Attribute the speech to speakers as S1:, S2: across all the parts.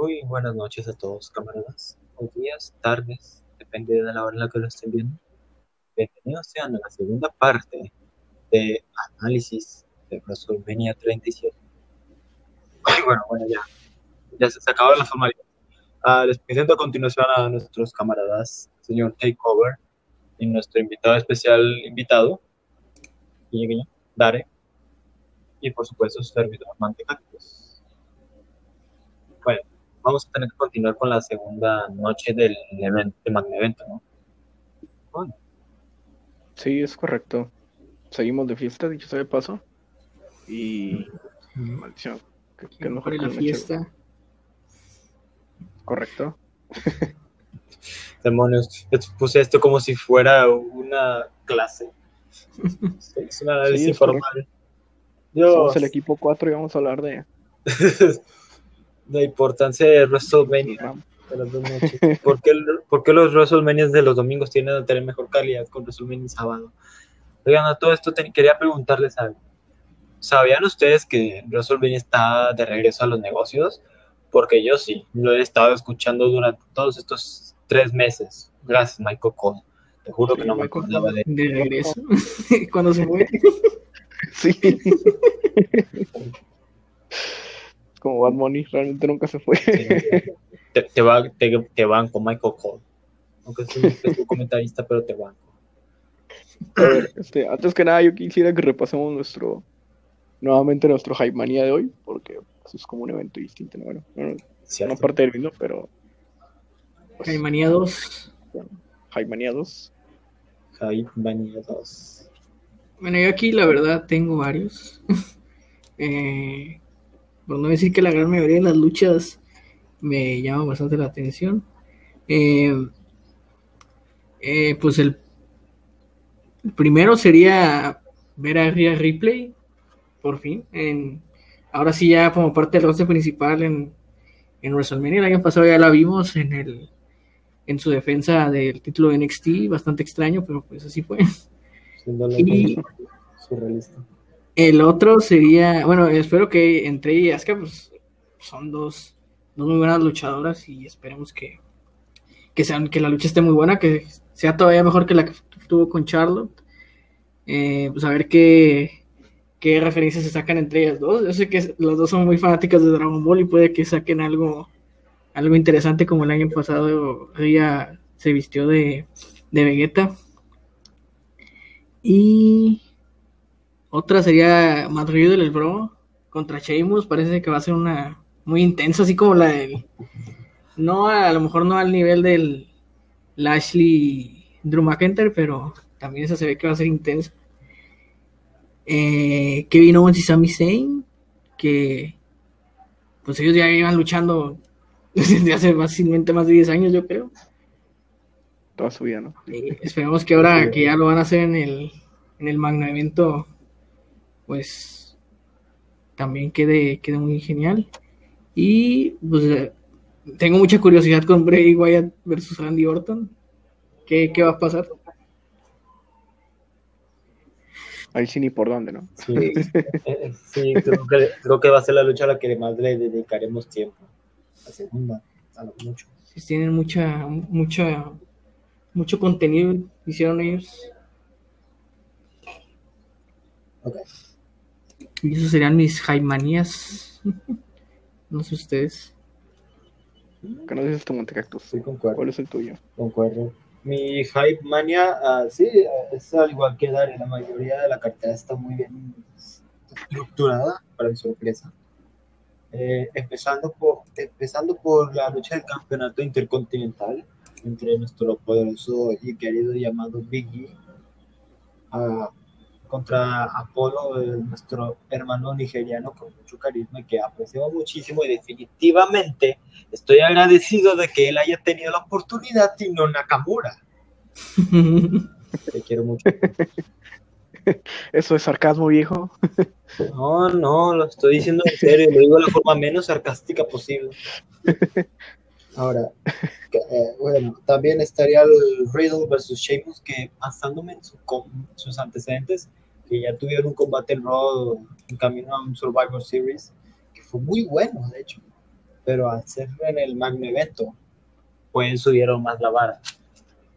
S1: Muy buenas noches a todos, camaradas. O días, tardes, depende de la hora en la que lo estén viendo. Bienvenidos sean a la segunda parte de análisis de WrestleMania 37. Y bueno, bueno, ya, ya se acabó la formalidad. Ah, les presento a continuación a nuestros camaradas, señor Takeover, y nuestro invitado especial invitado, Dare, y por supuesto su servidor Mantecactus. Bueno, vamos a tener que continuar con la segunda noche del evento, de Magna Evento, ¿no? Bueno.
S2: Sí, es correcto. Seguimos de fiesta, dicho sea de paso. Y. Maldición. Que, que no
S3: la fiesta.
S2: Correcto.
S1: Demonios, puse esto como si fuera una clase. Es un análisis
S2: Sí, es
S1: informal.
S2: Somos el equipo 4 y vamos a hablar de.
S1: la importancia de WrestleMania de las dos noches. ¿Por qué, por qué los WrestleMania de los domingos tienden a tener mejor calidad con WrestleMania sábado? Oigan, a todo esto te- quería preguntarles algo. ¿Sabían ustedes que WrestleMania está de regreso a los negocios? Porque yo sí, lo he estado escuchando durante todos estos tres meses. Gracias, Michael Cole. Te juro
S2: Sí,
S1: que no me acordaba de
S3: De regreso. Cuando se fue.
S2: Sí. Como Bad Money, realmente nunca se fue.
S1: te, te, va, te, te banco, Michael Cole. Aunque soy un comentarista, pero te banco.
S2: A ver, este, antes que nada, yo quisiera que repasemos nuestro. Nuevamente nuestro Hype Manía de hoy, porque pues, es como un evento distinto, ¿no? Bueno, no, no parte del mismo, pero. pues,
S3: Caimanía 2.
S2: Hype Manía 2.
S1: Hype Mania 2.
S3: Bueno, yo aquí la verdad tengo varios. eh, por no decir que la gran mayoría de las luchas me llaman bastante la atención. Eh, eh, pues el, el primero sería ver a Rhea Ripley, por fin. En, ahora sí ya como parte del roster principal en, en WrestleMania. El año pasado ya la vimos en el en su defensa del título de NXT, bastante extraño, pero pues así fue.
S1: Siendo
S3: Y-
S1: surrealista.
S3: El otro sería, bueno, espero que entre ella y Asuka, pues son dos, dos muy buenas luchadoras y esperemos que, que, sean, que la lucha esté muy buena, que sea todavía mejor que la que tuvo con Charlotte. Eh, pues a ver qué, qué referencias se sacan entre ellas dos. Yo sé que las dos son muy fanáticas de Dragon Ball y puede que saquen algo, algo interesante como el año pasado ella se vistió de, de Vegeta. Y otra sería Matt Riddle, el bro, contra Sheamus. Parece que va a ser una muy intensa, así como la del. No, a, lo mejor no al nivel del Lashley Drew McIntyre, pero también esa se ve que va a ser intensa. Eh, Kevin Owens y Sami Zayn, que pues ellos ya iban luchando desde hace fácilmente más de 10 años, yo creo.
S2: Toda su vida, ¿no?
S3: Eh, esperemos que ahora que ya lo van a hacer en el, en el magno evento, pues también quede, quede muy genial. Y pues eh, tengo mucha curiosidad con Bray Wyatt versus Randy Orton. ¿Qué, qué va a pasar?
S2: Ahí sí ni por dónde, ¿no?
S1: Sí, eh, sí creo, que, creo que va a ser la lucha a la que más le dedicaremos tiempo. La segunda, a lo mucho.
S3: Si tienen mucha, mucha, mucho contenido, hicieron ellos.
S1: Ok.
S3: Y esos serían mis Jaimanías. No sé ustedes.
S2: Que no dices tu Montecactus.
S1: Sí, concuerdo.
S2: ¿Cuál es el tuyo?
S1: Concuerdo. Mi Hype Mania, ah, sí, es al igual que Dari, la mayoría de la cartera está muy bien estructurada, para mi sorpresa. Eh, empezando, por, empezando por la lucha del campeonato intercontinental entre nuestro poderoso y querido llamado Big E ah, contra Apolo, eh, nuestro hermano nigeriano con mucho carisma y que apreciamos muchísimo y definitivamente Estoy agradecido de que él haya tenido la oportunidad y no Nakamura. Te quiero mucho.
S2: Eso es sarcasmo viejo.
S1: No, no, lo estoy diciendo en serio, lo digo de la forma menos sarcástica posible. Ahora, eh, bueno, también estaría el Riddle versus Sheamus, que basándome en su sus antecedentes, que ya tuvieron un combate en Raw en camino a un Survivor Series, que fue muy bueno, de hecho. pero al ser en el magno evento, pueden subir aún más la vara.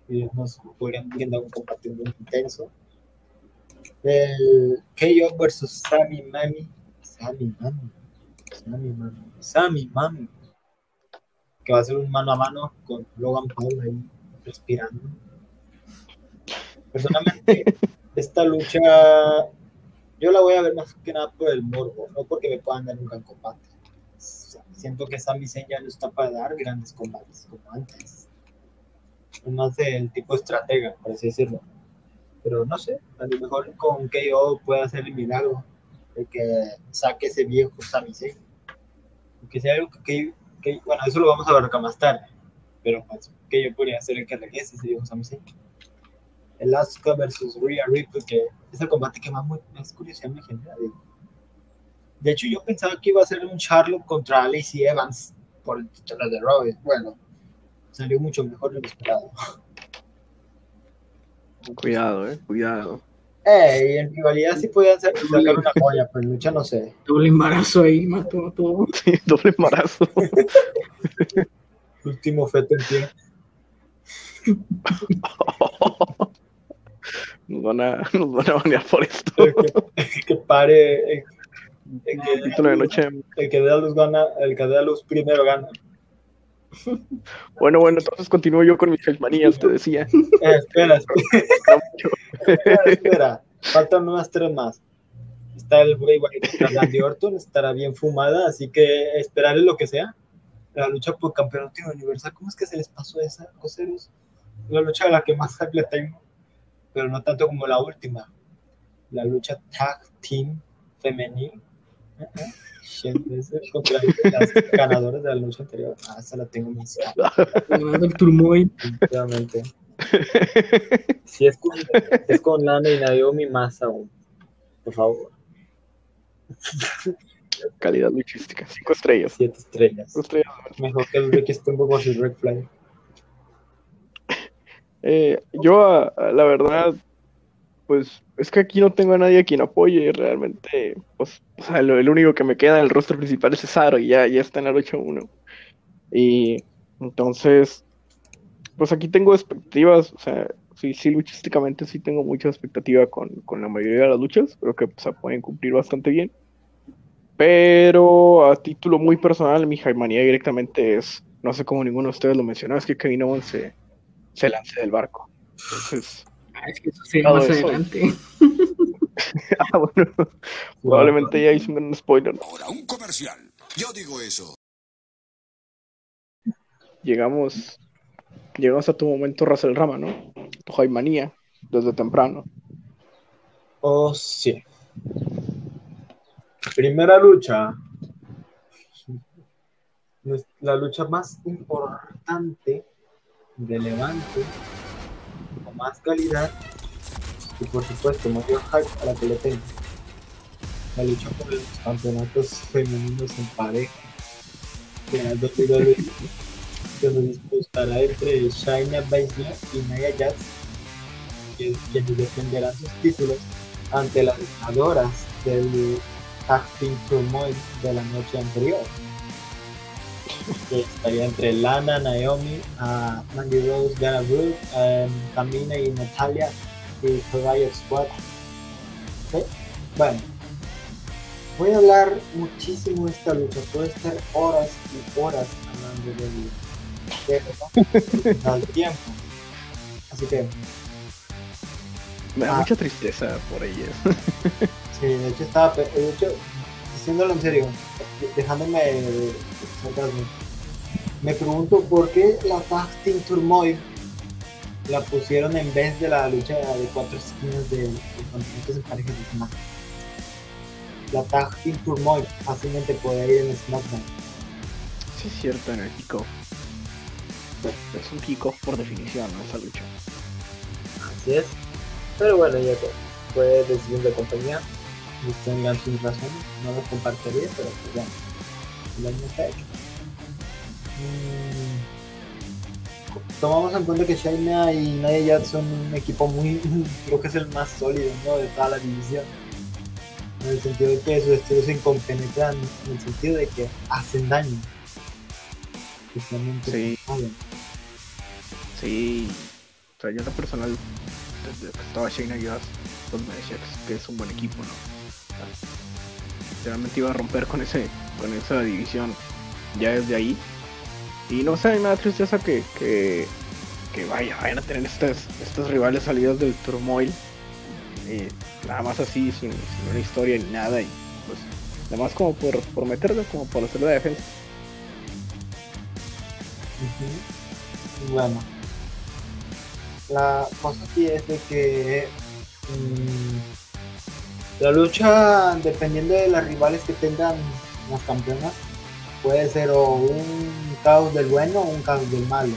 S1: Y nos podrían brindar un combate muy intenso. El KO versus Sammy Mami. Sammy Mami. Sammy Mami. Sammy Mami. Que va a ser un mano a mano con Logan Paul ahí respirando. Personalmente, esta lucha yo la voy a ver más que nada por el morbo, no porque me puedan dar un gran combate. Siento que Sami Zayn ya no está para dar grandes combates como antes. Es más del tipo estratega, por así decirlo. Pero no sé, a lo mejor con KO puede hacer el milagro de que saque ese viejo Sami Zayn. Que sea algo que, que, bueno, eso lo vamos a ver acá más tarde. Pero pues, que yo podría ser el que regrese ese viejo Sami Zayn Asuka versus Rhea Ripley, que es el combate que más, más curiosidad me genera. De hecho, yo pensaba que iba a ser un Charlotte contra Lacey Evans por el título de Raw. Bueno, salió mucho mejor de lo esperado.
S2: Cuidado, eh, cuidado.
S1: Eh, en rivalidad sí podían ser, sacar una joya, pero en lucha no sé.
S4: Doble embarazo ahí, mató a todo.
S2: Sí, doble embarazo.
S1: Último feto en pie.
S2: Nos van a, nos van a banear por esto.
S1: Que, pare. El, el que,
S2: Título de noche.
S1: el que dé a luz gana, el que dé a luz primero gana.
S2: Bueno, bueno, entonces continúo yo con mis manías, te decía.
S1: Eh, espera, espera, espera. Faltan unas tres más. Está el Bray Wyatt Randy Orton, estará bien fumada, así que esperaré lo que sea. La lucha por campeonato universal, ¿cómo es que se les pasó esa, coseros? La lucha de la que más hype le tengo, pero no tanto como la última. La lucha tag team femenil. contra las ganadoras de la lucha anterior. Ah, esa la tengo muy
S4: Ganando el Turmoil.
S1: Definitivamente. Si es con, es con Lana y Naomi más aún. Por favor.
S2: Calidad luchística, cinco estrellas.
S1: Siete estrellas.
S2: Cinco estrellas.
S1: Mejor que el Ricky Steamboat versus Ric Flair.
S2: Eh, yo, la verdad, pues es que aquí no tengo a nadie a quien apoye. Realmente, pues, o sea, lo- el único que me queda en el rostro principal es Cesaro y ya, ya está en el 8-1. Y entonces, pues aquí tengo expectativas. O sea, sí, sí, luchísticamente sí tengo mucha expectativa con, con la mayoría de las luchas. Creo que se pueden cumplir bastante bien. Pero a título muy personal, mi manía directamente es, no sé cómo ninguno de ustedes lo mencionó, es que Kevin Owens se, se lance del barco. Entonces,
S4: Ah, es que eso sería más
S2: eso.
S4: adelante.
S2: ah, bueno, probablemente ya hice un spoiler.
S5: Ahora, un comercial. Yo digo eso.
S2: Llegamos, llegamos a tu momento, Russell Rama, ¿no? Tu manía desde temprano.
S1: Oh, sí. Primera lucha. La lucha más importante, relevante, con más calidad y por supuesto mayor hype a la que le tengo. La lucha por los campeonatos femeninos en pareja. Que las dos que se disputará entre Shayna Baszler y Nia Jax, quienes defenderán sus títulos ante las ganadoras del Team Turmoil de la noche anterior. Estaría entre Lana, Naomi, ah, Mandy Rose, Dana Brooke, em, Tamina y Natalia y Riot Squad. ¿Sí? Bueno, voy a hablar muchísimo de esta lucha. Puedo estar horas y horas hablando de ella. Pero al tiempo. Así que
S2: Me da
S1: Ah.
S2: mucha tristeza por ellas.
S1: Sí, de hecho estaba, de hecho, diciéndolo en serio, dejándome sarcasmo, me pregunto por qué la Tag Team Turmoil la pusieron en vez de la lucha de cuatro esquinas de, de campeonatos en parejas de SmackDown. La Tag Team Turmoil fácilmente podía ir en SmackDown.
S2: Sí, es cierto, en el kickoff. Es un kickoff por definición, ¿no? Esa lucha.
S1: Así es. Pero bueno, ya fue decisión de compañía. Ustedes tengan sus razones. No lo compartiría, pero pues bueno. El está hecho. Mm, Tomamos en cuenta que Shayna y Nia Jax son un equipo muy, creo que es el más sólido ¿no? de toda la división. En el sentido de que sus estilos se compenetran, en el sentido de que hacen daño. especialmente
S2: Sí. Sí. O sea, yo en lo personal, desde que estaba Shayna Yas, pues me decía que, que es un buen equipo, ¿no? Realmente iba a romper con ese, con esa división ya desde ahí. Y no sé, a mí me da tristeza que, que, que vaya, vayan a tener estas, estas rivales salidas del turmoil. nada más así, sin, una historia ni nada. Y pues, nada más como por, por meterlo, como por hacer la defensa.
S1: Bueno, la cosa aquí es de que mm, la lucha, dependiendo de las rivales que tengan las campeonas, puede ser o un caos del bueno o un caos del malo.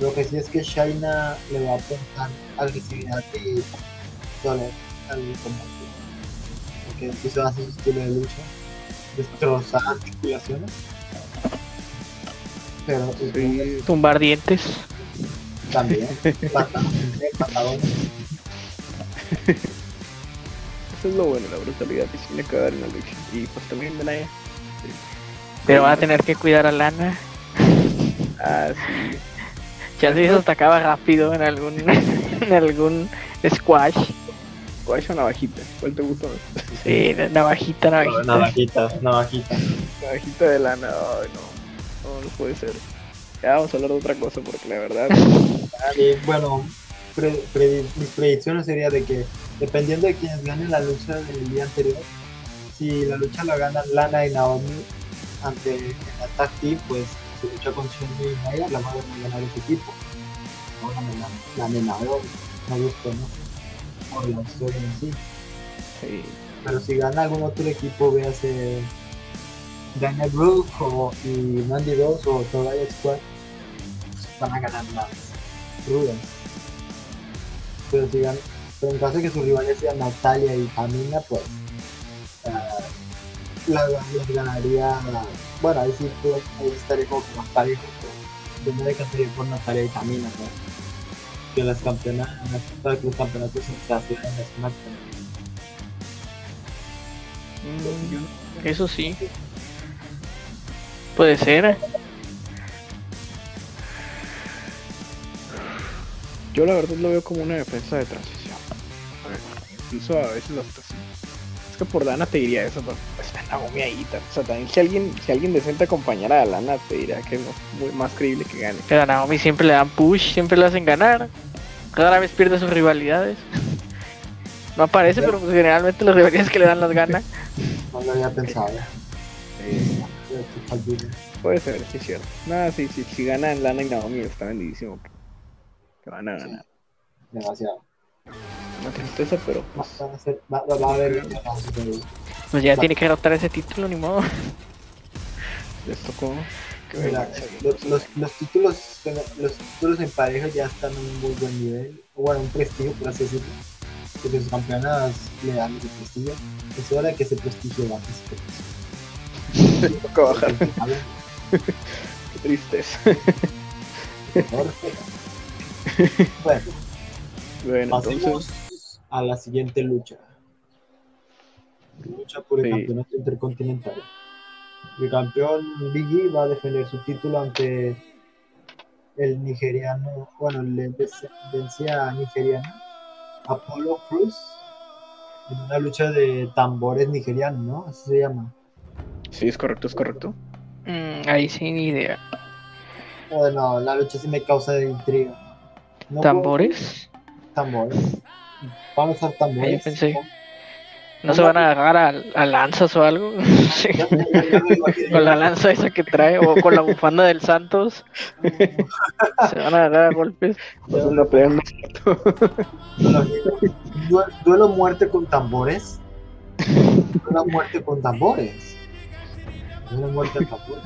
S1: Lo que sí es que Shaina le va a apuntar agresividad y dolor al combate. Porque empieza a hacer su estilo de lucha, destrozar articulaciones. Pero
S2: Sí,
S4: Tumbar dientes.
S1: también, pantalones, pantalones.
S2: Eso es lo bueno, la brutalidad y sin acabar en la lucha. Y pues también de Naya.
S4: Pero van a tener que cuidar a Lana.
S2: Ah, sí.
S4: Ya se atacaba rápido en algún en algún squash.
S2: ¿Cuál es una navajita? ¿Cuál te gustó más?
S4: Sí, navajita, navajita.
S1: Navajita, navajita.
S2: Navajita de lana. Ay, no. No, no puede ser. Ya vamos a hablar de otra cosa porque la verdad.
S1: Y bueno, pre- pre- mis predicciones sería de que dependiendo de quienes ganen la lucha del día anterior, si la lucha la ganan Lana y Naomi ante el Team, pues su lucha con Shayna y Naya la van a ganar ese equipo. No la, de Naomi, no gusto, ¿no? Por la historia en sí.
S2: Sí.
S1: Pero si gana algún otro equipo, véase Daniel Brooke o y Mandy Rose o Tobias Squad, van a ganar las rudas. Pero si gan- pero en caso de que sus rivales sean Natalia y Tamina, pues ah, la, ganaría. Bueno, ahí sí pues, ahí estaría como que más parejo, pero yo me decantaría por Natalia y Tamina, ¿no? Que las campeonas, para que los campeonatos se hacen en las SmackDown.
S4: Mm, Eso sí. Puede ser.
S2: Yo la verdad lo veo como una defensa de transición. Incluso a veces así. Es que por Dana te diría eso, pero está Naomi ahí. O sea, también si alguien, si alguien decente acompañara a Lana, te diría que es muy más creíble que gane.
S4: Pero a Naomi siempre le dan push, siempre le hacen ganar. Rara vez pierde sus rivalidades. No aparece, pero pues generalmente las rivalidades que le dan las gana.
S1: No lo había pensado.
S2: Eh, puede ser, sí es cierto. Nada, sí, sí, si ganan Lana y Naomi está bendidísimo. Que, que van a ganar.
S1: Demasiado.
S2: Una tristeza, pero
S1: Va,
S2: pues,
S1: va a ser- va- va- va a haber a
S4: Pues ya tiene que derrotar ese título, ni modo.
S2: les tocó.
S1: Mira, los, los, los títulos los títulos en pareja ya están en un muy buen nivel o bueno un prestigio por así decirlo porque sus campeonas le dan ese prestigio es hora de que ese prestigio baje ese prestigio.
S2: Toca bajar.
S1: A ver,
S2: Qué tristeza.
S1: bueno
S2: Bueno,
S1: pasemos
S2: entonces.
S1: a la siguiente lucha lucha por el
S2: Sí.
S1: campeonato intercontinental el campeón Biggie va a defender su título ante el nigeriano, bueno, el de descendencia nigeriana, Apollo Cruz, en una lucha de tambores nigerianos, ¿no? Así se llama.
S2: Sí, es correcto, es correcto.
S4: Mm, ahí sí, ni idea.
S1: Bueno, la lucha sí me causa intriga. No
S4: ¿Tambores?
S1: Tambores. Van a usar tambores.
S4: yo pensé. ¿No se van a agarrar a, a lanzas o algo? Sí. Con la lanza esa que trae o con la bufanda del Santos. Se van a agarrar a golpes.
S1: Duelo muerte con tambores. Duelo muerte con tambores. Duelo muerte con tambores.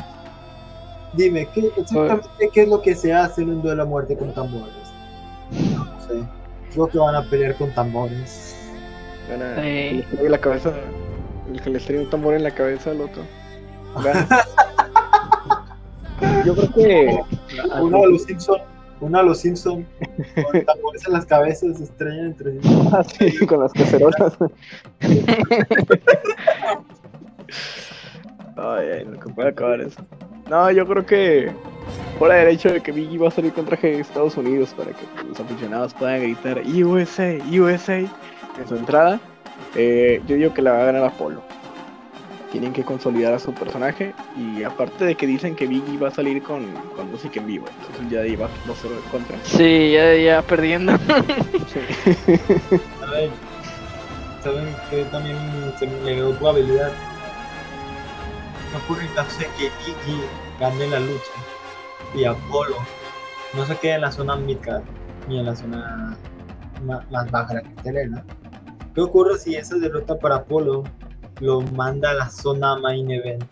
S1: Dime, ¿qué, exactamente qué es lo que se hace en un duelo a muerte con tambores? No. Creo que van a pelear con tambores.
S2: Van a-
S4: Sí.
S2: la cabeza. El que les trae un tambor en la cabeza al otro. Yo creo que.
S1: Uno de los Simpson, uno de los Simpson, con tambores en las cabezas se estrellan entre sí.
S2: Ah, sí, con las cacerolas. Ay, ay, lo que puede acabar eso. No, yo creo que fuera del hecho de que Biggie va a salir con traje de Estados Unidos para que los aficionados puedan gritar USA, USA en su entrada, eh, yo digo que la va a ganar Apolo. Tienen que consolidar a su personaje y aparte de que dicen que Biggie va a salir con, con música en vivo, entonces ya ahí va 2-0 de contra.
S3: Sí, ya, ya perdiendo.
S2: Sí.
S1: ¿Saben? ¿Saben que también se me le dio tu habilidad? No ocurre de que Iggy gane la lucha y Apolo no se quede en la zona midcard ni en la zona más baja de la cartelera. ¿Qué ocurre si esa derrota para Apolo lo manda a la zona main event?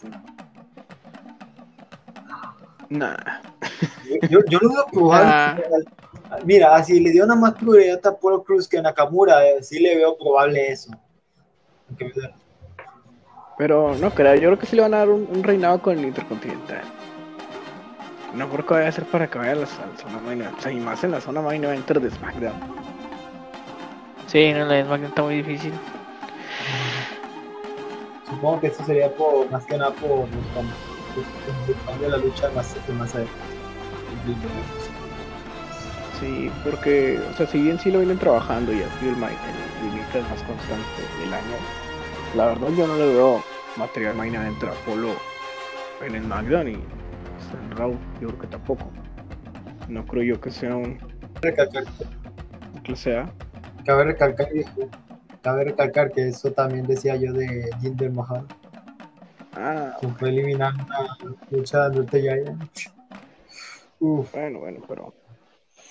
S2: Nah.
S1: Yo, yo, lo veo probable.
S3: Ah.
S1: Mira, así le dio una más prioridad a Apolo Cruz que a Nakamura, eh, sí le veo probable eso. Aunque me.
S2: Pero no creo, yo creo que sí le van a dar un, un reinado con el Intercontinental. No creo que vaya a ser para que vaya a la, a la zona main event, o sea, y más en la zona main eventer de SmackDown.
S3: Sí, no, la de SmackDown está muy difícil.
S1: Supongo que eso sería por, más que nada por el cambio de la lucha más, más adelante.
S2: Sí, porque, o sea, si bien sí lo vienen trabajando y sido el, ma- el, más constante del año, la verdad yo no le veo material main eventer a Apolo en el SmackDown y en Raw yo creo que tampoco. No creo yo que sea un
S1: Recalcar,
S2: clase A.
S1: cabe recalcar, cabe recalcar que eso también decía yo de Jinder Mahal,
S2: Ah,
S1: que fue eliminar una lucha de Norte. Uf,
S2: bueno, bueno, pero,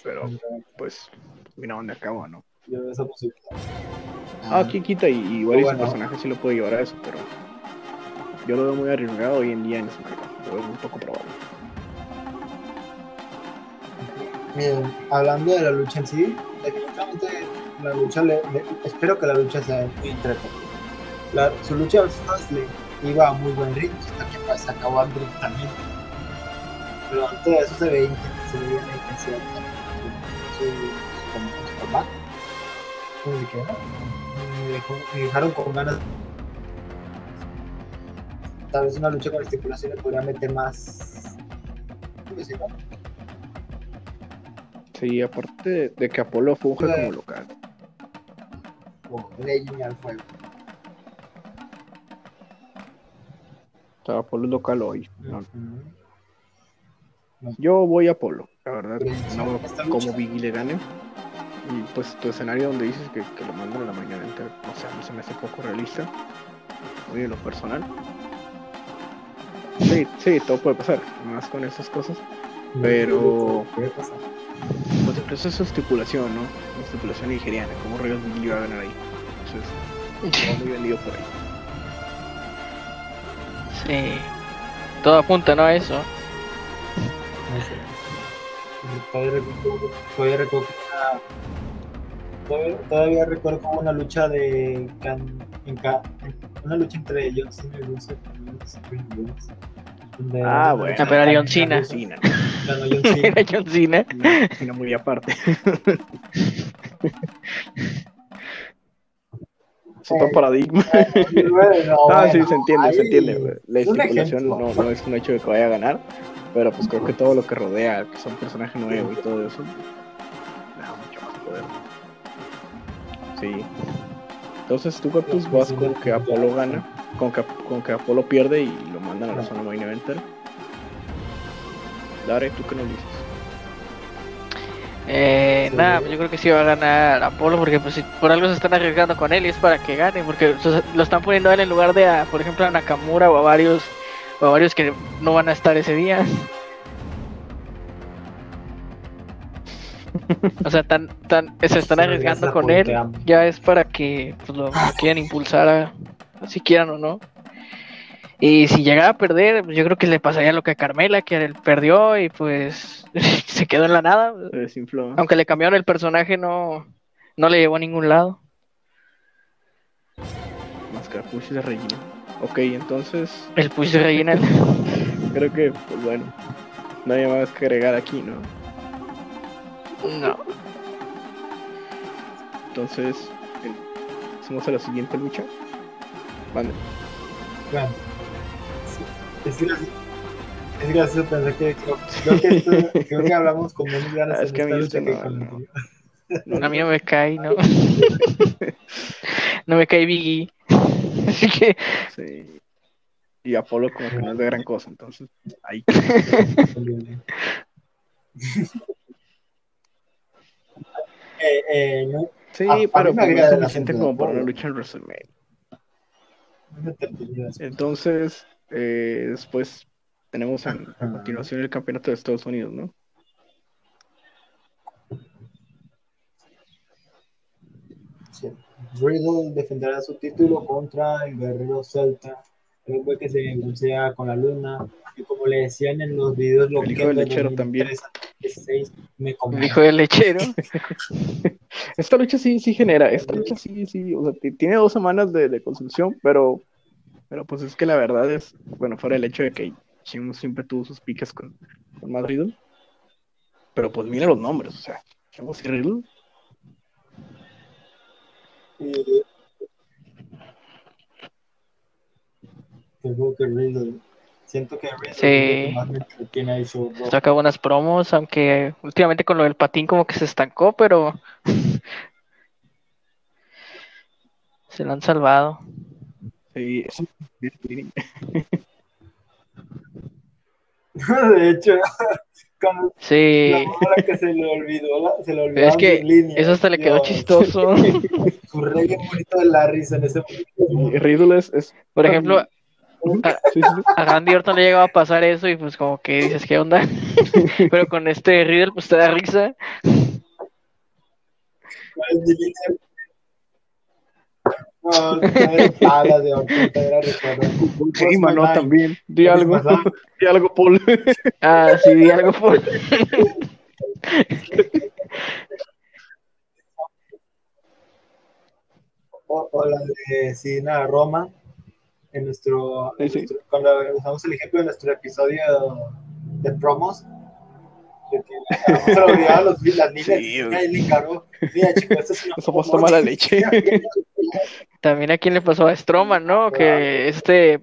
S2: pero pues mira dónde acabó, ¿no?
S1: yo esa posibilidad.
S2: Ah, quién quita y, igual y su
S1: Bueno.
S2: personaje sí lo puede llevar a eso, pero yo lo veo muy arriesgado hoy en día en SmackDown, lo veo muy poco probable.
S1: Miren, hablando de la lucha en sí, definitivamente la lucha, le, espero que la lucha sea muy entretenida. Su lucha versus Fastlane iba a muy buen ritmo hasta que pues, acabó abruptamente. Pero antes de eso se veía, se veía la intensidad su, su, combate. Me dejaron con ganas. Tal vez una lucha con estipulación le podría meter más.
S2: Sí, aparte de, de que Apolo funge como local.
S1: o leña al fuego.
S2: O sea, Apolo es local hoy. ¿no? Yo voy a Apolo, la verdad.
S1: Pero,
S2: No
S1: lucha-
S2: Biggie le gane. Y pues tu escenario donde dices que, que lo mandan a la mañana entera, o sea, mí se me hace poco realista. En lo personal. Sí, sí, todo puede pasar, más con esas cosas. Pero-
S1: Puede pasar.
S2: Pues incluso es su estipulación, ¿no? Una estipulación nigeriana, como Reyes Biggie va a ganar ahí. Entonces, todo muy vendido por ahí.
S3: Sí. Todo apunta, ¿no? A eso.
S1: No sé. Todavía recuerdo, todavía recuerdo todavía, todavía recuerdo como una lucha de can- en ca- una lucha entre John Cena y donde-
S2: Ah, bueno.
S3: Ah, pero era John Cena.
S2: Cena.
S1: Ganó John Cena.
S3: Era John Cena.
S2: Cena muy aparte. Es otro paradigma.
S1: Bueno,
S2: Ah, sí, se entiende,
S1: ahí-
S2: se entiende. La estipulación no, no es un hecho de que vaya a ganar, pero pues creo que todo lo que rodea, que son personaje nuevo y todo eso, le da mucho más poder. Sí. Entonces tú Cactus vas con que Apolo gana, con que, con que Apolo pierde y lo mandan a la zona main eventer. Dare, ¿tú qué nos dices?
S3: Eh,
S1: Sí.
S3: nada, yo creo que sí va a ganar Apolo porque pues si por algo se están arriesgando con él y es para que gane, porque o sea, lo están poniendo a él en lugar de, a, por ejemplo, a Nakamura o a varios o a varios que no van a estar ese día. O sea, tan, tan, se están
S1: Sí,
S3: arriesgando con él, ya es para que pues, lo, lo quieran impulsar a, si quieran o no. Y si llegara a perder, pues, yo creo que le pasaría lo que a Carmela, que él perdió y pues se quedó en la nada. Aunque le cambiaron el personaje, no, no le llevó a ningún lado.
S2: Máscara push de relleno. Ok, entonces
S3: El push de Reginald.
S2: creo que, pues bueno, no hay más que agregar aquí, ¿no?
S3: No.
S2: Entonces, eh, pasamos a la siguiente lucha.
S1: Bueno, sí, así. Es gracioso pensar que creo, creo que, esto- creo que hablamos con menos ganas
S2: Ah, es que a
S1: esta
S2: mí
S1: lucha que
S2: no,
S1: con la
S2: no.
S1: anterior.
S3: A mí no me cae, ¿no? no me cae Biggie. Así que
S2: Sí. Y Apolo como que no es de gran cosa, entonces ahí.
S1: Eh, eh, no,
S2: Sí,
S1: A- mí
S2: pero
S1: me
S2: pues, suficiente
S1: acento de
S2: como para una lucha en WrestleMania. Entonces, eh, después tenemos en, a continuación el campeonato de Estados Unidos, ¿no?
S1: Sí. Riddle defenderá su título contra el guerrero celta, que se bolsea con la luna, y como le decían en los videos lo
S2: El hijo del lechero también.
S1: 16, me
S3: el hijo del lechero.
S2: Esta lucha sí, sí genera, esta lucha sí, sí, o sea, tiene dos semanas de, de construcción, pero, pero pues es que la verdad es, bueno, fuera el hecho de que Sheamus siempre tuvo sus piques con, con Matt Riddle, pero pues mira los nombres, o sea, Sheamus y Riddle,
S1: Y- Que Riddle, siento que Riddle
S3: Sí.
S1: es que más me entretiene ahí su.
S3: Saca buenas promos, aunque últimamente con lo del patín como que se estancó, pero se lo han salvado.
S2: sí, eso-
S1: De hecho, cuando
S3: Sí,
S1: la que se le olvidó, se le olvidó
S3: pero es que eso hasta le quedó chistoso.
S1: Su rey bonito de la risa en ese momento.
S2: y Riddle es, es-
S3: Por ejemplo,
S2: sí,
S3: a Randy Orton le llegaba a pasar eso y pues como que dices, ¿qué onda? Pero con este Riddle pues te da risa.
S1: No, de
S2: mano, también, di algo, di algo, Paul.
S3: Ah, sí, di algo por...
S1: O, o la de Sina Roma, en nuestro,
S2: Sí, sí.
S1: nuestro- cuando usamos el ejemplo de nuestro episodio de promos, de que se le olvidaban los, las líneas
S2: Sí,
S1: nadie le encaró. Mira, chicos, esto es una
S2: Eso
S1: promo".
S2: toma la leche.
S3: También a quién le pasó a Strowman, ¿no? Que este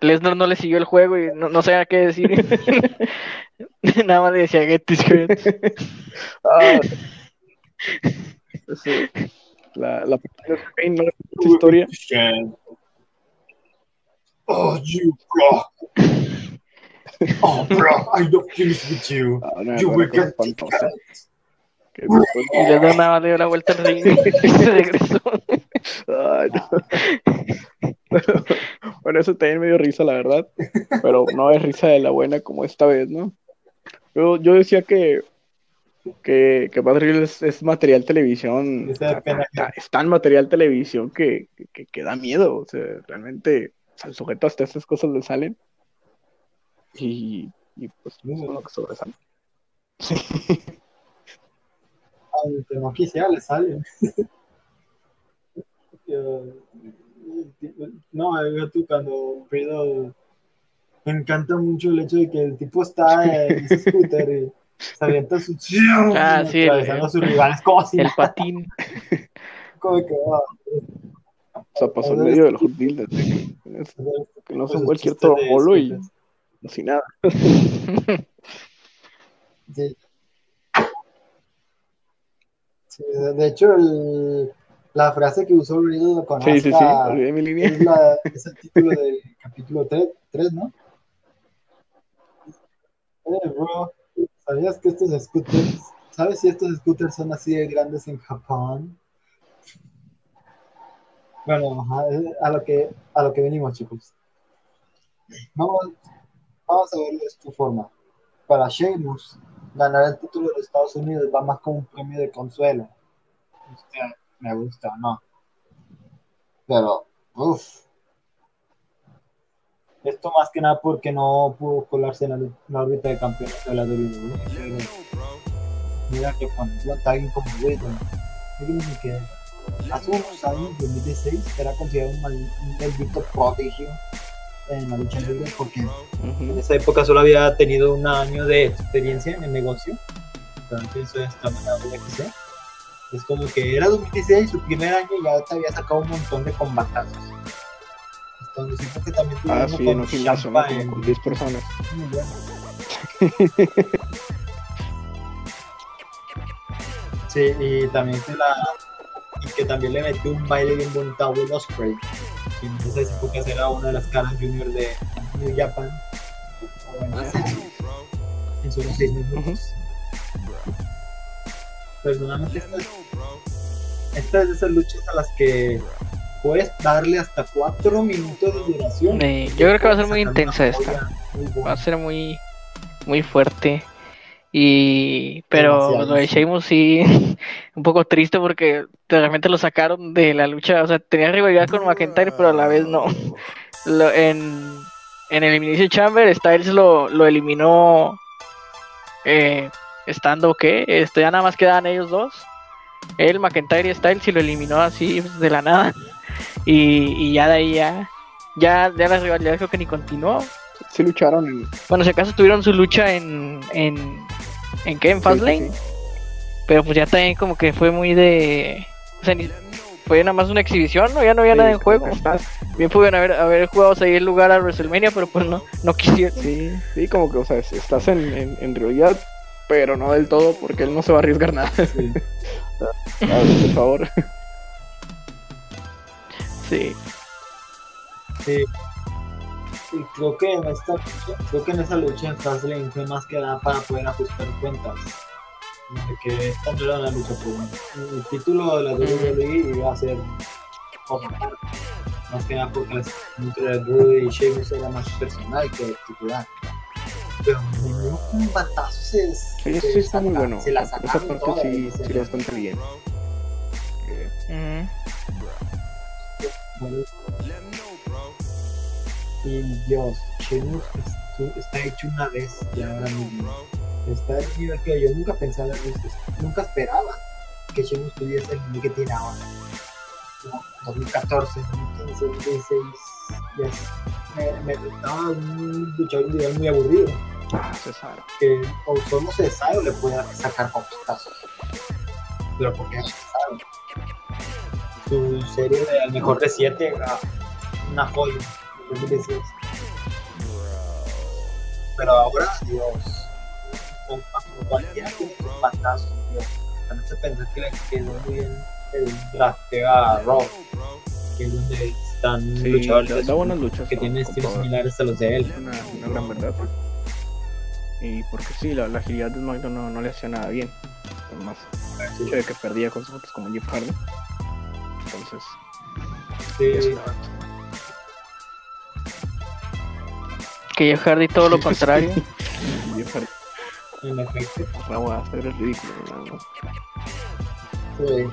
S3: Lesnar no le siguió el juego y no, no sabía qué decir. Nada más le decía get this.
S2: Ah, sí. La, la. Esa historia.
S1: Oh, you, bro. Oh, bro, I don't finish with you.
S2: Ah, una,
S1: You
S2: después-
S3: Y Lesnar nada más dio la vuelta al ring y se regresó.
S2: Ay, no. Pero, bueno, eso también me dio risa, la verdad. Pero no es risa de la buena como esta vez, ¿no? Yo, yo decía que, que, que Bad es, es material televisión. Es tan material televisión que, que, que da miedo. O sea, realmente al sujeto hasta estas cosas le salen. Y, y pues eso es lo que sobresale. Sí.
S1: aunque no quisiera, le sale. Yo- no, yo tú cuando Riddle me encanta mucho el hecho de que el tipo está en ese scooter y se avienta su
S3: Ah, sí, el-
S1: atravesando a sus rivales como si
S3: El patín.
S1: como que, ah,
S2: O sea, pasó en medio de los hot de que, no son
S1: Pues,
S2: cualquier
S1: chistes de
S2: tromolo y sin nada.
S1: Sí. Sí, de hecho, el- la frase que usó Riddle con
S2: Sí, sí, sí, olvidé mi línea.
S1: es, la- es el título del capítulo 3, ¿no? Eh, bro, ¿sabías que estos scooters, ¿sabes si estos scooters son así de grandes en Japón? Bueno, a lo que, a lo que venimos, chicos. Vamos, vamos a verlo de esta forma. Para Sheamus, ganar el título de Estados Unidos va más como un premio de consuelo. Me gusta o no. Pero, uff. Esto más que nada porque no pudo colarse en la, en la órbita de campeones de la WWE. Mira que cuando a alguien como fíjense que hace unos años, 2016, era considerado un, mal- un bendito prodigio en la lucha libre porque en esa época solo había tenido un año de experiencia en el negocio. Antes eso WXC. Es como que era 2016, su primer año, y ya te había sacado un montón de combatazos. donde siento que también
S2: Ah, sí,
S1: con
S2: un gimnasio, ¿no? Como
S1: en-
S2: con 10 personas.
S1: muy bueno. Sí, y también que la y que también le metió un baile bien bonito a Will Ospreay. Que en esa época era una de las caras junior de New Japan. En solo 6 minutos. Personalmente estas, estas de esas luchas a las que puedes darle hasta 4 minutos de duración.
S3: Eh, yo creo que va a ser muy intensa esta.
S1: muy.
S3: Va a ser muy, muy fuerte. Y, pero
S1: Demasiado,
S3: lo de. Sheamus sí, un poco triste porque realmente lo sacaron de la lucha. O sea, tenía rivalidad con McIntyre, pero a la vez no. Lo- en, en el Elimination Chamber, Styles lo, lo eliminó eh, estando que este, ya nada más quedaban ellos dos. Él, McIntyre y Styles, y lo eliminó así de la nada. Y, y ya de ahí ya, ya, ya la rivalidad creo que ni continuó.
S2: Sí lucharon en...
S3: Bueno, si acaso tuvieron su lucha en. ¿En, ¿en qué? ¿En Fastlane?
S2: sí, sí.
S3: Pero pues ya también como que fue muy de. O sea, ni- fue nada más una exhibición, ¿no? Ya no había nada en juego. Bien pudieron haber, haber jugado ahí el lugar a WrestleMania, pero pues no, no quisieron.
S2: Sí, sí, como que, o sea, es- estás en, en, en realidad, pero no del todo, porque él no se va a arriesgar nada.
S1: Sí.
S2: Por favor.
S3: Sí.
S1: Sí. Y creo que en esta lucha, creo que en esa lucha en Fastlane fue más que nada para poder ajustar cuentas. Que no era una lucha por el título de la WWE iba a ser aparte. Más que nada porque la entre Drew y Sheamus era más personal que titular. Pero ningún combatazo se, se
S2: sí, está muy bueno.
S1: Se la
S2: Esa
S1: sacaron
S2: parte
S1: todas,
S2: sí,
S1: se-
S2: sí, bastante bien.
S1: Y Dios, Sheamus está hecho una vez ya ahora mismo. Está que yo nunca pensaba, nunca esperaba que Sheamus tuviese el nivel que tiene ahora. No, 2014, 2015, 2016, ya es- me, me estaba un luchador individual muy aburrido.
S2: César.
S1: Que o solo Cesaro le puede sacar computazos. Pero porque es Cesaro. Su serie de al mejor de 7, una joya. 2016. Pero ahora, Dios, con, sus patazos, Dios. También se pensó que le quedó muy bien el drafteo a Rob, que es donde están
S2: Sí,
S1: luchadores
S2: da, da buenas luchas.
S1: que tienen estilos similares a los de él.
S2: Una, una gran verdad. Y porque sí, la, la agilidad de SmackDown no, no le hacía nada bien. Además, el hecho de que perdía con fotos como Jeff Hardy. Entonces,
S1: Sí,
S3: Que Jeff Hardy todo lo contrario.
S2: Jeff Hardy
S1: en efecto.
S2: voy a hacer es ridículo.
S1: Sí.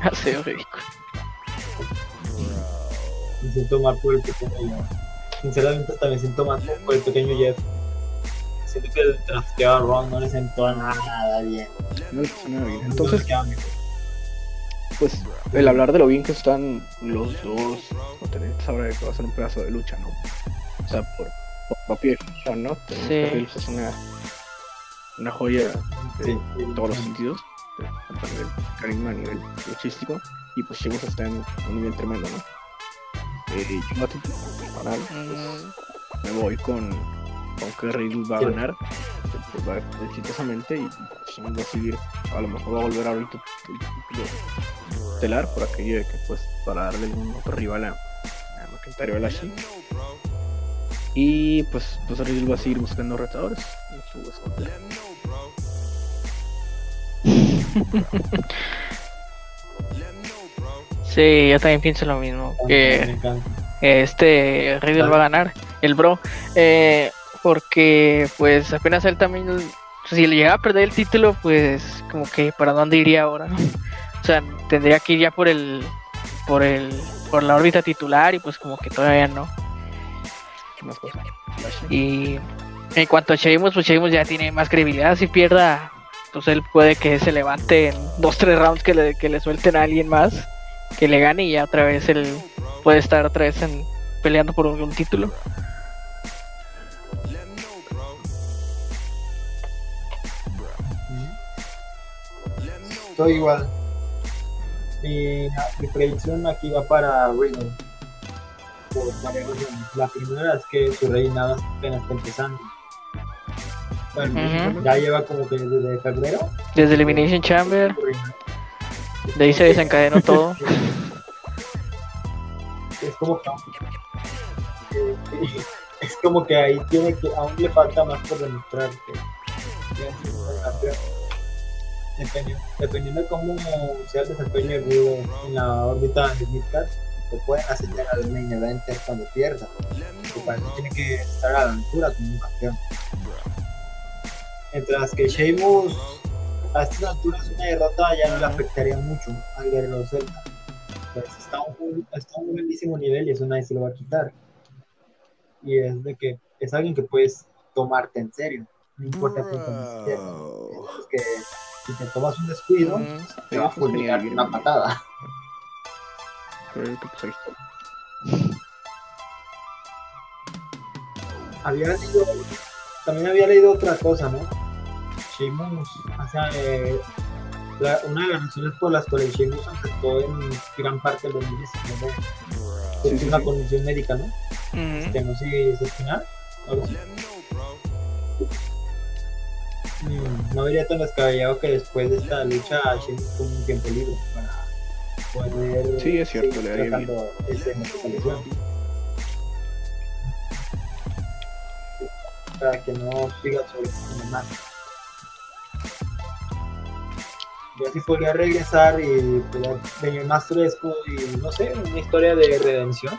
S3: Hace ridículo.
S1: Me siento mal por el pequeño. Sinceramente, hasta me siento mal por el pequeño Jeff. Siento que el a Ron no le sentó nada bien.
S2: No le pasó nada bien.
S1: Entonces.
S2: Pues, el hablar de lo bien que están los dos, no tenés sabrá de que va a ser un pedazo de lucha, ¿no? O sea, por, por definición, ¿no?
S3: Sí.
S2: es una, una joya de
S1: Sí,
S2: todos los sentidos, a nivel carisma, a nivel luchístico, y pues Sheamus está en un nivel tremendo, ¿no? Eh, yo título personal,
S3: Mm,
S2: me voy con, con que Riddle va a ganar, pues va a ir exitosamente y va a seguir, a lo mejor va a volver a abrir el título estelar por aquello de que pues para darle algún otro rival a, a McIntyre o a Lashley. Y pues, pues Riddle va a seguir buscando retadores en su.
S3: Sí, yo también pienso lo mismo.
S1: Me
S3: Que este Riddle va a ganar, el bro. Eh, porque pues apenas él también, si le llegaba a perder el título, pues como que para dónde iría ahora. ¿no? O sea, tendría que ir ya por el, por el, por la órbita titular y pues como que todavía no.
S2: Más.
S3: Y en cuanto a Sheamus, pues Sheamus ya tiene más credibilidad. Si pierda, pues él puede que se levante en dos, tres rounds que le, que le suelten a alguien más, que le gane y ya otra vez él puede estar otra vez en, peleando por un, un título.
S1: Estoy igual. Mi, mi predicción aquí va para Riddle. Por varias razones. La primera es que su reinado apenas está empezando. Bueno, ya lleva como que desde febrero.
S3: Desde Elimination Chamber, de ahí se desencadenó todo.
S1: es como que eh, es como que ahí tiene que aún le falta más por demostrar que que. Dependiendo, dependiendo de cómo sea el desempeño de Riddle en la órbita de Midcard te pueden ascender al main event cuando pierda que para eso tiene que estar a la altura como un campeón mientras que Sheamus a estas alturas una derrota ya no le afectaría mucho al guerrero celta pues está a un, está un grandísimo nivel y eso nadie se lo va a quitar. Y es de que es alguien que puedes tomarte en serio, no importa. Es que si te tomas un descuido,
S3: Mm.
S1: te va a fulminar una patada.
S2: Pues.
S1: Había leído, también había leído otra cosa, ¿no? Sheamus, o sea, eh, la- una de las razones por las cuales Sheamus aceptó en gran parte del 2019
S2: Sí,
S1: es
S2: sí,
S1: una
S2: sí.
S1: condición médica, ¿no?
S3: Ujú.
S1: que no sé si es espinal algo así. Mm, no vería tan descabellado que después de esta lucha Sheamus tuvo un tiempo libre para poder
S2: Sí, es cierto, le
S1: esa lesión. Sí, para que no siga sobre más y así podría regresar y poder venir más fresco y no sé, una historia de redención.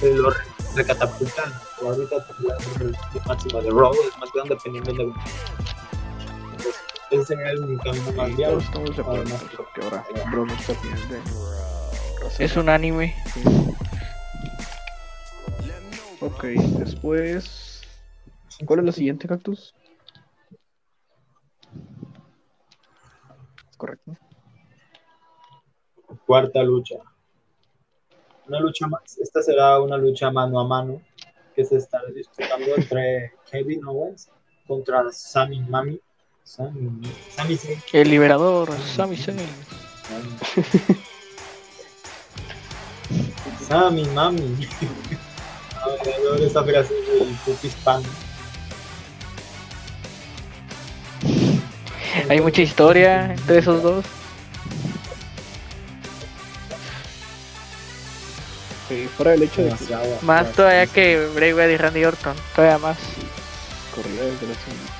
S1: De lo re- recatapulta o ahorita titular de, máximo de Raw es más grande dependiendo de ese sería el camino más
S2: Todos
S1: viable
S2: estamos de acuerdo
S1: Ahora,
S2: porque está
S3: Es un anime.
S2: Ok, después. ¿Cuál es la siguiente, Cactus? ¿Es correcto?
S1: cuarta lucha una lucha más esta será una lucha mano a mano que se estará disputando entre Kevin Owens contra Sami Mami Sami Sami Zayn
S3: El liberador, Sami Zayn.
S1: Sami Mami alrededor de esa operación del puto hispano
S3: Hay mucha historia entre esos dos.
S2: Eh, fuera del hecho de que
S3: Más todavía que Bray Wyatt y Randy Orton. Todavía más.
S2: desde la cima.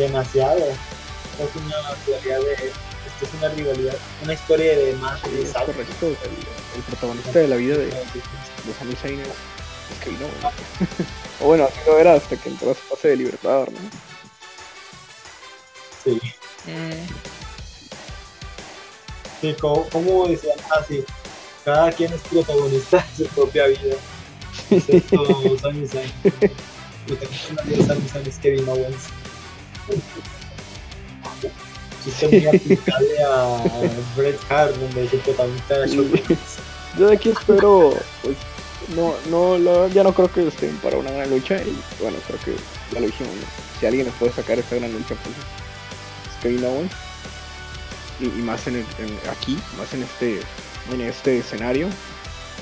S1: Demasiado. Esta es una rivalidad de. Esto es una rivalidad, una historia de más de
S2: Sí, es correcto. El, el protagonista de la vida de, de Sami Zayn es, es Kevin Owens. o bueno, así lo era hasta que entró a su fase de Libertador, ¿no?
S1: Sí,
S3: Mm,
S1: sí, como, como decían así, cada quien es protagonista de su propia vida. Excepto Sami Zayn. El protagonista de Sami Zayn es Kevin Owens. A Hart, donde.
S2: Yo de aquí espero, pues, no, no, ya no creo que estén para una gran lucha y bueno, creo que ya lo dijimos, si alguien les puede sacar esta gran lucha, pues es Kevin Owens. Y, y más en, el- aquí, más en este, en este escenario,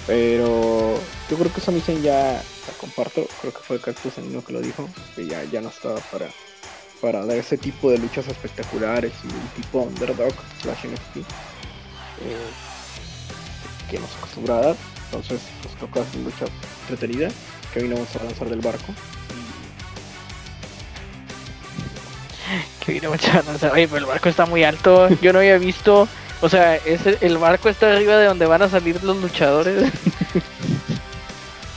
S2: pero yo creo que Sami Zayn ya, la comparto, creo que fue Cactus el mismo que lo dijo, que ya, ya no estaba para, para dar ese tipo de luchas espectaculares y del tipo underdog slash NXT. eh, que nos acostumbra a dar. Entonces, pues toca hacer una lucha entretenida. Kevin Owens se va a lanzar del barco.
S3: que vino mucha lanza. Oye, pero el barco está muy alto. Yo no había visto. O sea, es el, el barco está arriba de donde van a salir los luchadores.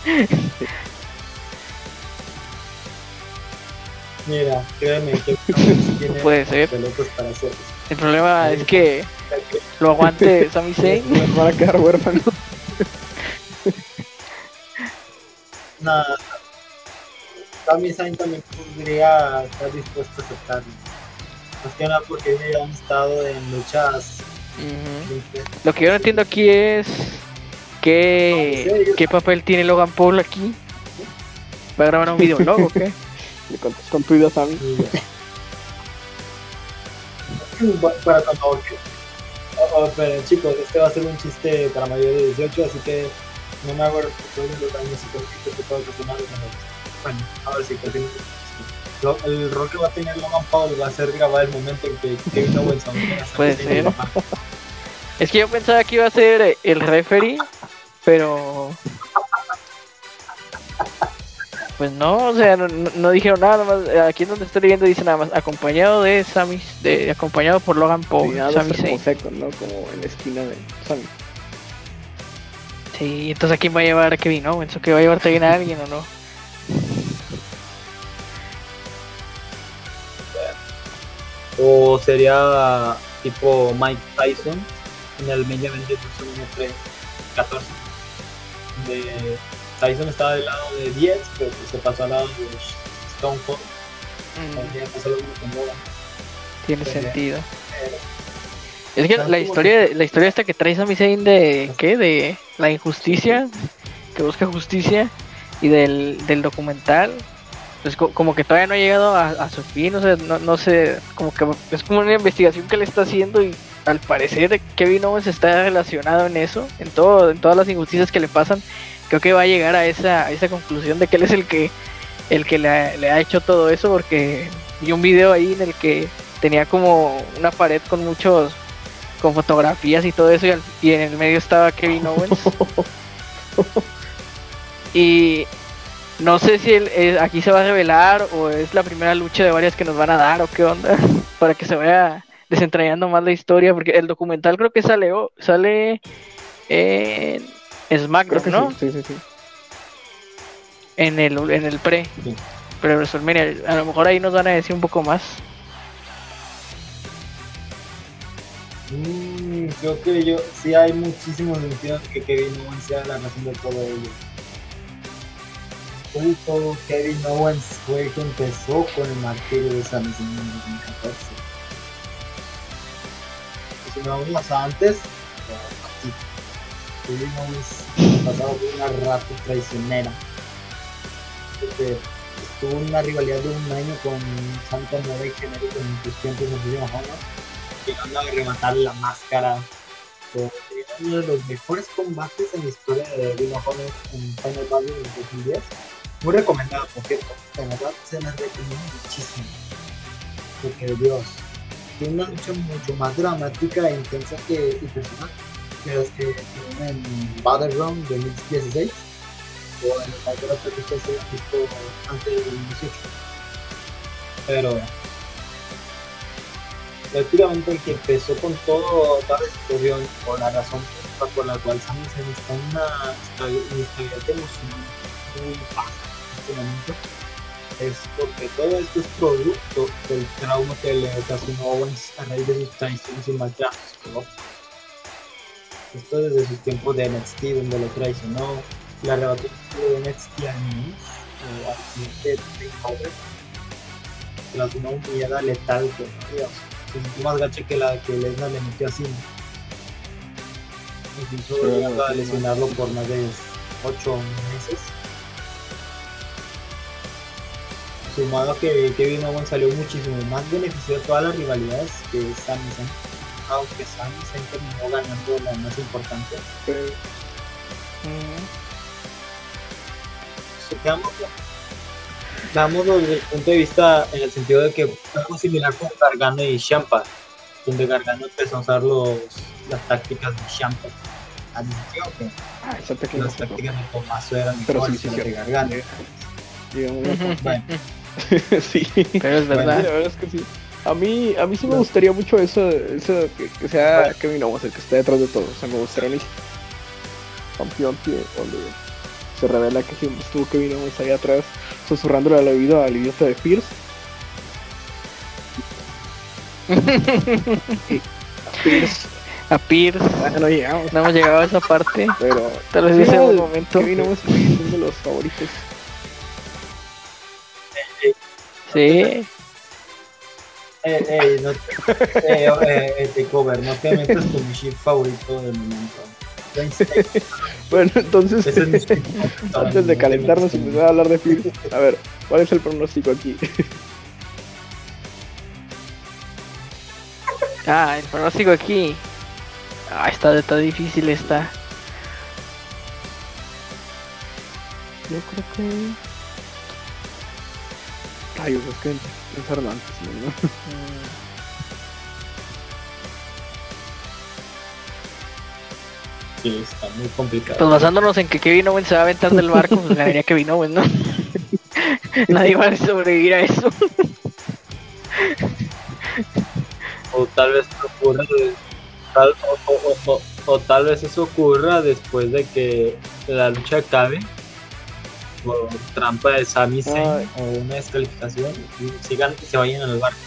S1: Mira, créeme que tiene
S3: Puede ser.
S1: pelotas para hacer.
S3: El problema es que lo aguante Sami Zayn.
S2: Nos van a quedar huérfanos.
S1: Nada. Sami Zayn también podría estar dispuesto a aceptarlo. Más que nada porque ya un estado en luchas.
S3: Lo que yo no entiendo aquí es qué, qué papel tiene Logan Paul aquí. ¿Va a grabar un videoblog o qué?
S2: Le contestó un tuit a Sammy.
S1: Para cuando Oh, oh, pero chicos, este va a ser un chiste para mayores de 18, así que no me hago responsable de los daños psicológicos que puedo ocasionar en Bueno, a ver si continúo. Lo- El rol que va a tener Logan Paul va a ser grabar el momento en que Kevin Owens
S3: Puede ser. Es que yo pensaba que iba a ser el referee, pero. Pues no, o sea, no, dijeron nada, nada más. eh, Aquí en donde estoy leyendo dice nada más, acompañado de Sami, de, acompañado por Logan Paul,
S2: está como ¿no? Como en la esquina de Sami.
S3: Sí, entonces ¿a quién va a llevar a Kevin Owens? ¿O que va a llevar también a alguien o no?
S1: O sería tipo Mike Tyson en el main event de WrestleMania 3 14. De Tyson estaba del lado de 10, pero se pasó al lado de Stone Cold.
S3: Mm, tiene sentido. Es que la historia, la historia esta que trae Sami Zayn de ¿qué? De la injusticia, que busca justicia y del, del documental, pues co- como que todavía no ha llegado a, a su fin, o sea, no, no sé, como que es como una investigación que le está haciendo y al parecer Kevin Owens está relacionado en eso, en todo, en todas las injusticias que le pasan, creo que va a llegar a esa, a esa conclusión de que él es el que el que le ha, le ha hecho todo eso porque vi un video ahí en el que tenía como una pared con muchos con fotografías y todo eso y, al- y en el medio estaba Kevin Owens. Y no sé si él, eh, aquí se va a revelar o es la primera lucha de varias que nos van a dar o qué onda para que se vaya desentrañando más la historia porque el documental creo que sale o- sale en SmackDown,
S2: Creo que
S3: ¿no?
S2: sí, sí, sí, sí.
S3: En el en el pre.
S1: Sí.
S3: Pero WrestleMania, a lo mejor ahí nos van a decir un poco más.
S1: Mm, creo que yo sí hay muchísimo sentido en que Kevin Owens sea la razón de todo ello. De todo, Kevin Owens fue el que empezó con el martirio de Sami Zayn en 2014. Y si nos vamos más antes, ha pasado por una rato traicionera. En una rivalidad de un año con Santa Nueva y Genérico en sus tiempos of Honor llegando a rematar la máscara. Fue uno de los mejores combates en la historia de of Honor en Final Battle en 2010. Muy recomendado, por cierto. De verdad se las recomiendo muchísimo. Porque Dios, tiene una lucha mucho más dramática e intensa que personal que las que en Battleground de 2016 o en cualquier otra que ustedes hayan visto antes del 2018. Pero prácticamente el que empezó con todo, toda la situación, por la razón por- la cual Sami Zayn está en una esta- inestabilidad emocional muy baja en este momento, es porque todo esto es producto del trauma que le ocasionó Owens a raíz de sus traiciones y maltratos. Esto desde sus tiempos de NXT, donde lo traicionó, le arrebató de NXT a Miz, o al siguiente Takeover, tras una humillada letal que, Dios, se sintió más gacha que la que Lesnar le metió así. Incluso
S2: Sí,
S1: llegando a lesionarlo por más de 8 meses. Sumado a que Kevin Owens salió muchísimo más beneficiado de todas las rivalidades que Sami Zayn. Aunque Sami Zayn terminó ganando la más importante.
S2: Pero-
S1: veámoslo desde el punto de vista en el sentido de que es algo similar con Gargano y Champa, donde Gargano empezó a usar los, las tácticas de Champa. Admitió que
S2: Ah, esa técnica
S1: las tácticas de Tomaso eran mejores
S2: sí, sí,
S1: que las de. Gargano. Bueno,
S2: sí.
S3: Pero es
S2: Sí, la
S3: verdad.
S2: verdad es que sí. A mí, a mí sí me gustaría mucho eso, eso que, que sea Kevin Owens el que esté detrás de todo. O sea, me gustaría un campeón que donde se revela que siempre estuvo Kevin Owens ahí atrás, susurrándole al oído al idiota de Pierce. Pierce.
S3: A Pierce.
S2: Ah, no llegamos,
S3: No hemos llegado a esa parte.
S2: pero
S3: Tal vez
S2: no,
S3: un momento.
S2: Kevin Owens sigue siendo de los favoritos.
S3: Sí.
S1: Eh, eh, no, eh, eh, eh, Takeover, no te metas con mi ship favorito del momento.
S2: Bueno, entonces,
S1: es
S2: antes de
S1: No
S2: calentarnos y empezar a hablar de Pierce, a ver, ¿cuál es el pronóstico aquí?
S3: Ah, el pronóstico aquí. Ah, está, está difícil esta.
S2: Yo creo que. Rayos, es antes, ¿no?
S1: Sí, está muy complicado.
S3: Pues basándonos en que Kevin Owens se va a aventar del barco, pues ganaría Kevin Owens, ¿no? Nadie va a sobrevivir a eso.
S1: O tal vez ocurra de- tal- o, o- o- o tal vez eso ocurra después de que la lucha acabe por trampa de Sami Zayn
S2: Ay.
S1: o una descalificación y sigan y se vayan al barco.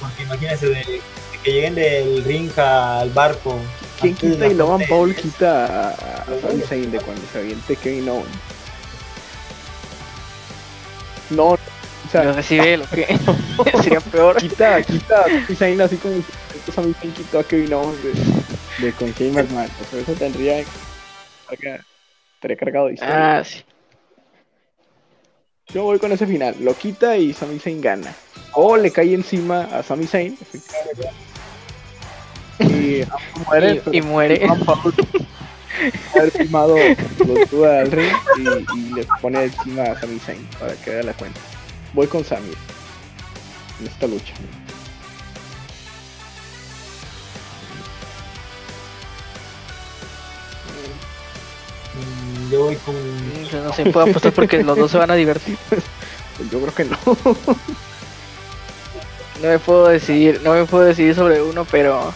S1: Porque imagínense de, de que lleguen del ring al barco.
S2: ¿Quién quita y Logan Paul quita a, a Sami Zayn de cuando se aviente Kevin Owens? No, o sea,
S3: Lo recibe lo que sería peor.
S2: quita, quita a Zayn así como si Sami Zayn quitó a Kevin Owens de, de con Shane McMahon. O sea, eso tendría estaría cargado de historia.
S3: Ah, sí.
S2: Yo voy con ese final. Lo quita y Sami Zayn gana. O le cae encima a Sami Zayn. Y muere.
S3: Y, muere.
S2: Haber filmado lo al ring y, y le pone encima a Sami Zayn para que haga la cuenta. Voy con Sami en esta lucha.
S1: Yo voy con.
S3: Yo no sé, puedo apostar porque los dos se van a divertir.
S2: Pues yo creo que no.
S3: No me puedo decidir, no me puedo decidir sobre uno, pero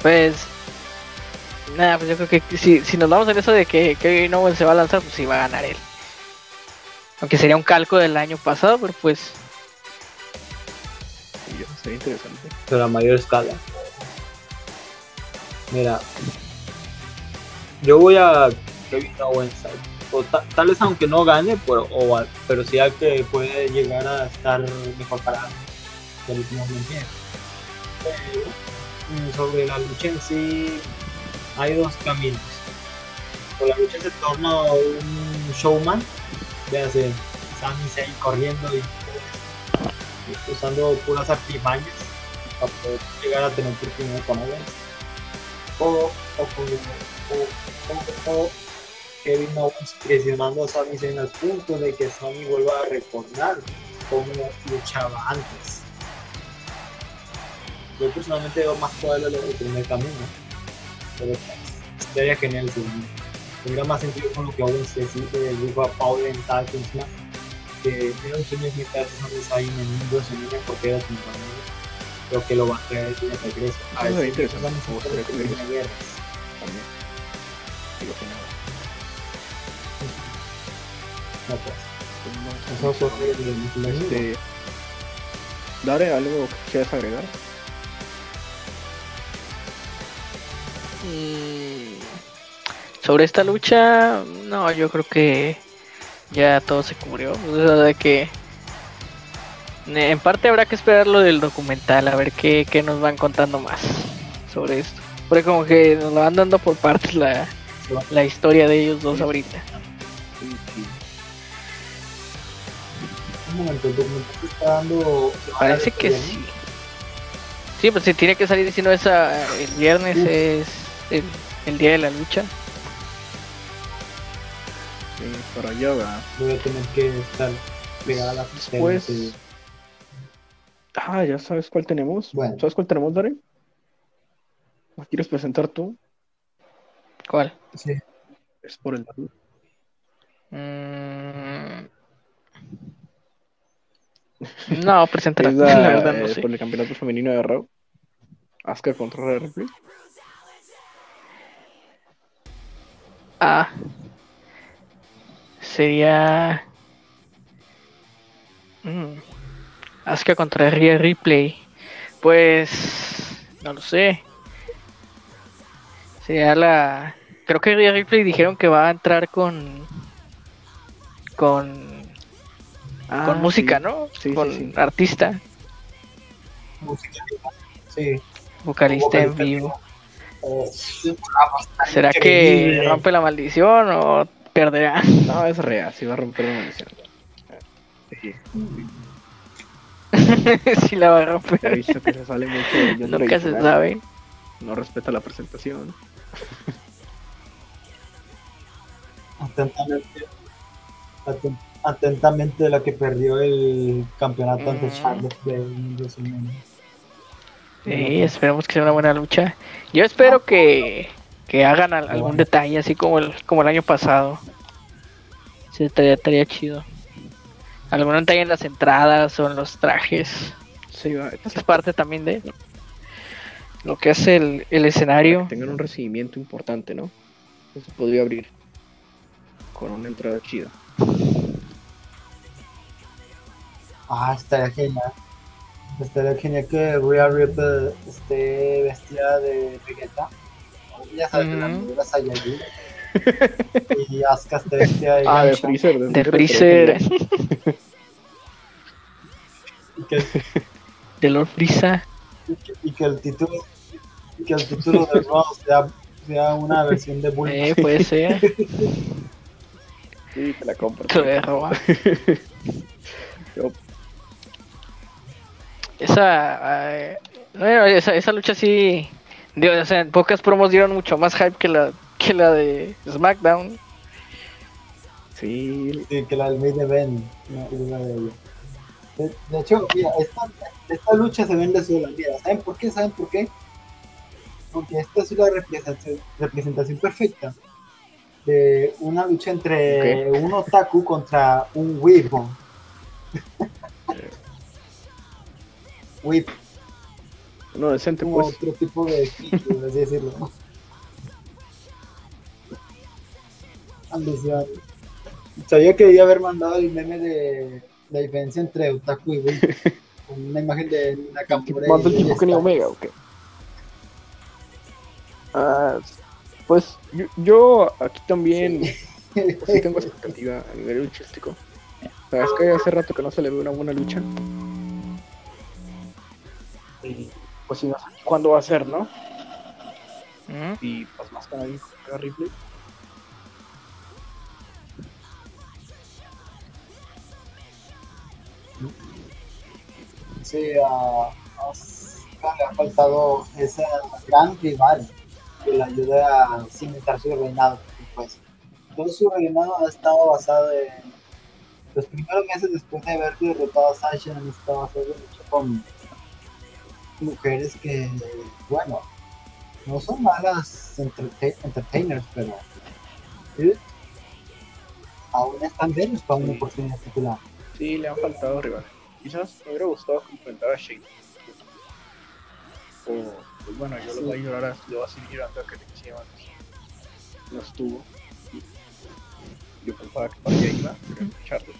S3: pues nada, pues yo creo que si, si nos vamos en eso de que Kevin Owens se va a lanzar, pues sí va a ganar él. Aunque sería un calco del año pasado, pero pues
S2: yo, sería interesante.
S1: pero a mayor escala. Mira, yo voy a Kevin Owens, o ta- tal vez aunque no gane, pero, o pero sí que puede llegar a estar mejor para el último mm, sobre la lucha en sí, hay dos caminos. O la lucha se torna un showman, véase, Sami Zayn corriendo y pues, usando puras artimañas para poder llegar a tener oportunidad con Owens. O, o, o- o Kevin Owens presionando a Sami Zayn al punto de que Sami vuelva a recordar cómo luchaba antes. Yo personalmente veo más probable del primer camino, pero sería genial el segundo. Tendría más sentido con lo que Owens decide, dijo a Paul en Smash, que era un sueño meter a Sami Zayn en un WrestleMania porque era su compañero creo que lo va a traer de regreso. A
S2: Eso
S1: ver
S2: interesante.
S1: vamos
S2: No.
S1: No, pues.
S2: No,
S1: Eso fue el- el- el-
S2: Este. Dare, ¿algo que quieras agregar?
S3: mm, sobre esta lucha, no, yo creo que ya todo se cubrió. O sea, de que en parte habrá que esperar lo del documental, a ver qué, qué nos van contando más sobre esto. Porque como que nos lo van dando por partes la, la historia de ellos dos ahorita.
S1: Un momento, el documental se está dando.
S3: Parece que sí. Sí, pues si tiene que salir diciendo esa el viernes es el, el día de la lucha.
S2: Sí, para allá va.
S1: Voy a tener que estar pegada a la
S2: Después.
S1: sí.
S2: Ah, ya sabes cuál tenemos.
S1: Bueno.
S2: ¿Sabes cuál tenemos, Dare? ¿La quieres presentar tú?
S3: ¿Cuál?
S1: Sí.
S2: Es por el
S3: Mm. No, preséntala.
S2: Es
S3: La,
S2: la,
S3: verdad no
S2: eh,
S3: sé.
S2: por el campeonato femenino de Raw. Asuka contra Rhea Ripley.
S3: Ah. Sería. Mm. Asuka contra Rhea Ripley. Pues. No lo sé. Sería la. Creo que Rhea Ripley dijeron que va a entrar con. Con.
S2: Ah,
S3: con música,
S2: sí.
S3: ¿no?
S2: Sí,
S3: con
S2: sí.
S3: artista,
S1: Música. Sí.
S3: vocalista en
S1: Vocalista.
S3: vivo.
S1: Eh,
S3: ¿Será
S1: increíble.
S3: que rompe la maldición o perderá?
S2: No, es Rhea, sí va a romper la maldición. Sí,
S3: si la va a
S2: he
S3: romper.
S2: visto que se sale mucho de
S3: Nunca se sabe.
S2: no respeta la presentación.
S1: Atentamente, aten- atentamente la que perdió el campeonato ante
S3: Mm.
S1: Charlotte de.
S3: Sí, esperemos que sea una buena lucha. Yo espero que, que hagan al- algún detalle así como el, como el año pasado. Sí, estaría, estaría chido. Algún detalle en las entradas o en los trajes.
S2: Sí, va,
S3: Esa es parte también de lo que es el, el escenario.
S2: tengan un recibimiento importante, ¿no? Eso podría abrir con una entrada chida.
S1: Ah, estaría genial. Estaría genial que Rhea Ripley esté vestida de Vegeta. Ya sabes, de la
S3: Ujú.
S1: armadura Saiyajin. y Asuka esté vestida de
S2: Ah, de. Freezer.
S3: De
S2: Freezer.
S3: Freezer,
S1: Y que,
S3: de Lord Frieza.
S1: y que- y que el título y que el título de Raw sea, sea una versión de Bull.
S3: Eh, puede ser.
S2: Sí, te la compro.
S3: Te voy a robar.
S2: Yo-
S3: Esa, eh, bueno, esa, esa lucha sí, digo, o sea, en pocas promos dieron mucho más hype que la, que la de SmackDown.
S2: Sí,
S1: Sí, que la del main event. de. De, de hecho, mira, esta, esta lucha se vende sola. Mira, ¿saben por qué? ¿Saben por qué? Porque esta es una representación, representación perfecta de una lucha entre un otaku contra un weebo. Weeb,
S2: no, decente,
S1: como
S2: pues.
S1: otro tipo de por así decirlo. Ambición. Sabía que debía haber mandado el meme de la diferencia entre otaku y weeb. Con una imagen de Nakamura.
S2: Manda el tipo Kenny
S1: esta.
S2: Omega, ¿o qué? Ah, pues yo, yo aquí también pues, sí tengo expectativa a nivel luchístico. Sabes que hace rato que no se le ve una buena lucha. Y pues si no sé cuándo va a ser, ¿no?
S3: ¿Mm?
S2: Y pues más que nadie con Ripley.
S1: Sí, Asuka le ha faltado esa gran rival que le ayude a cimentar su reinado. Pues, todo su reinado ha estado basado en los primeros meses después de haber derrotado a Sasha, han estado basados mucho con mujeres que, bueno, no son malas enterte- entertainers, pero sí, aún están verdes para una
S2: Sí.
S1: oportunidad titular.
S2: Sí, le han faltado rivales. Quizás me hubiera gustado que enfrentara a Shane. O, pues bueno, yo lo voy a llorar, a- lo voy a seguir llorando a que Lexi Evans no estuvo. Yo pensaba que para allá iba, pero.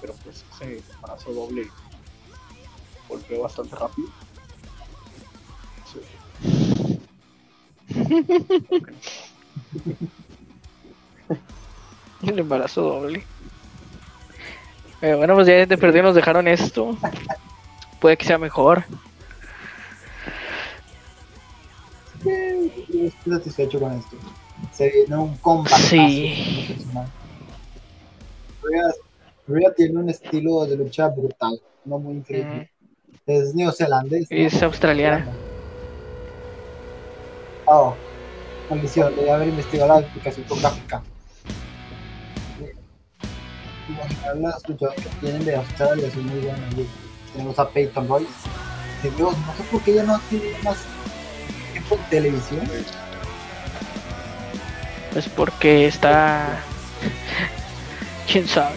S2: Pero pues ese embarazo doble golpeó bastante rápido.
S3: El embarazo doble. Eh, bueno, pues ya de perdido nos dejaron esto. Puede que sea mejor.
S1: Estoy satisfecho con esto. Se viene un combate.
S3: Sí.
S1: Rhea, Rhea tiene un estilo de lucha brutal, no muy increíble. Es neozelandés. ¿no?
S3: Es australiana.
S1: Oh, maldición, debí haber investigado la explicación por gráfica. Imaginar las luchadoras que tienen de Australia son muy buenas. Tenemos a Peyton Royce. Que Dios, no sé por qué ella no tiene más tiempo en televisión.
S3: Pues porque está. Quién sabe.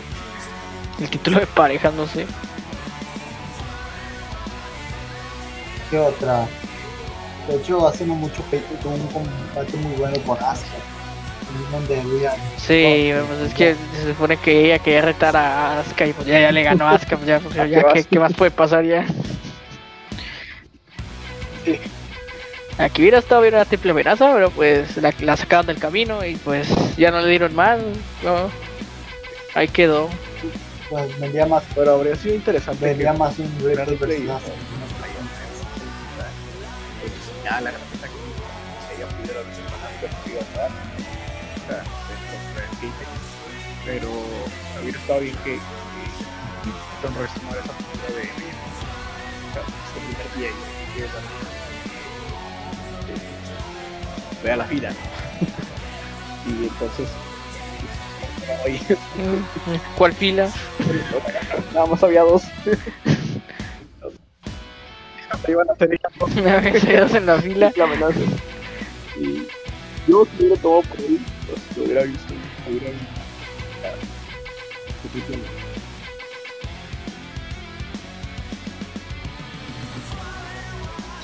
S3: El título de pareja, no sé.
S1: ¿Qué otra? De hecho, hace no mucho Peyton tuvo un combate muy bueno con Asuka. Donde Rhea
S3: Sí, pues es que se supone que ella quería retar a Asuka y pues ya, ya le ganó a Asuka, pues ya, pues ya,
S2: ¿Qué
S3: ¿qué,
S2: vas?
S3: qué más puede pasar ya? Aquí hubiera estado bien una triple amenaza, pero pues la, la sacaron del camino y pues ya no le dieron más, no. Ahí quedó.
S1: pues, vendría más,
S2: Pero habría sido interesante
S1: vendría
S2: que
S1: más un
S2: Señala gratuita que ella pudiera podría dar o sea, fintech. pero hubiera estado bien que, Royce tomara esa postura de o sea, su primer día y que esa- de ve a la fila. y entonces, oye,
S3: ¿Cuál fila?
S2: nada más había dos. Iban a hacer ellas dos
S3: Me había quedado en la fila.
S2: la amenaza. Y yo si hubiera tomado por él, pues lo hubiera visto. lo hubiera visto.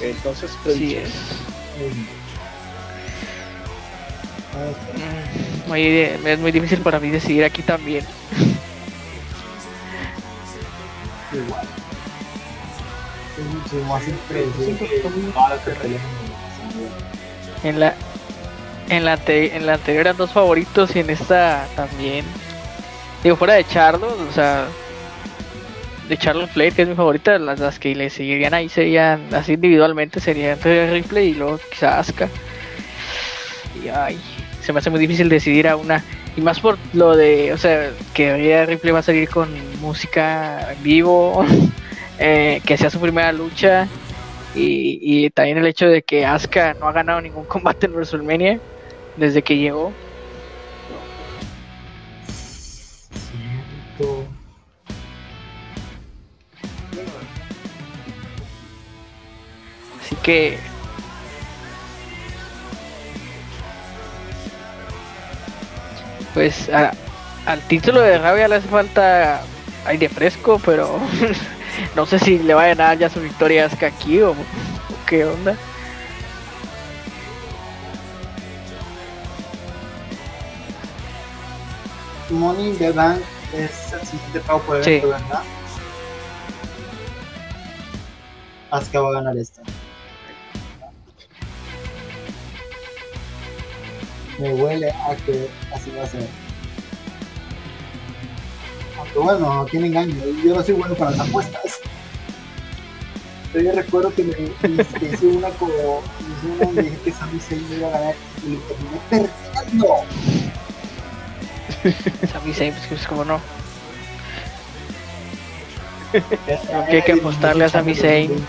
S2: Entonces,
S3: Sí es. Mm, Muy, es muy difícil para mí decidir aquí también.
S1: Más.
S3: En la, en la, ante- en la anterior eran dos favoritos y en esta también. Digo, fuera de Charlotte, o sea, de Charlotte Flair, que es mi favorita, las, las que le seguirían ahí serían, así individualmente, serían Ripley y luego quizá Asuka. Y ay, se me hace muy difícil decidir a una. Y más por lo de, o sea, que Ripley va a salir con música en vivo, eh, que sea su primera lucha. Y, también el hecho de que Asuka no ha ganado ningún combate en WrestleMania desde que llegó. Así que. Pues al título de Rabia le hace falta aire fresco, pero no sé si le va a ganar ya su victoria a Asuka aquí o, o qué onda.
S1: Money the Bank es el siguiente pago por
S3: Sí.
S1: evento, ¿verdad? Asuka va a ganar esta. Me huele a que así va a ser. Aunque bueno, a quién engaño, yo no soy bueno para las apuestas. Pero yo recuerdo que me que hice una como hice una donde dije que Sami Zayn iba a ganar y lo terminé perdiendo.
S3: Sami Zayn, pues, pues como no. hay que apostarle a Sami Zayn.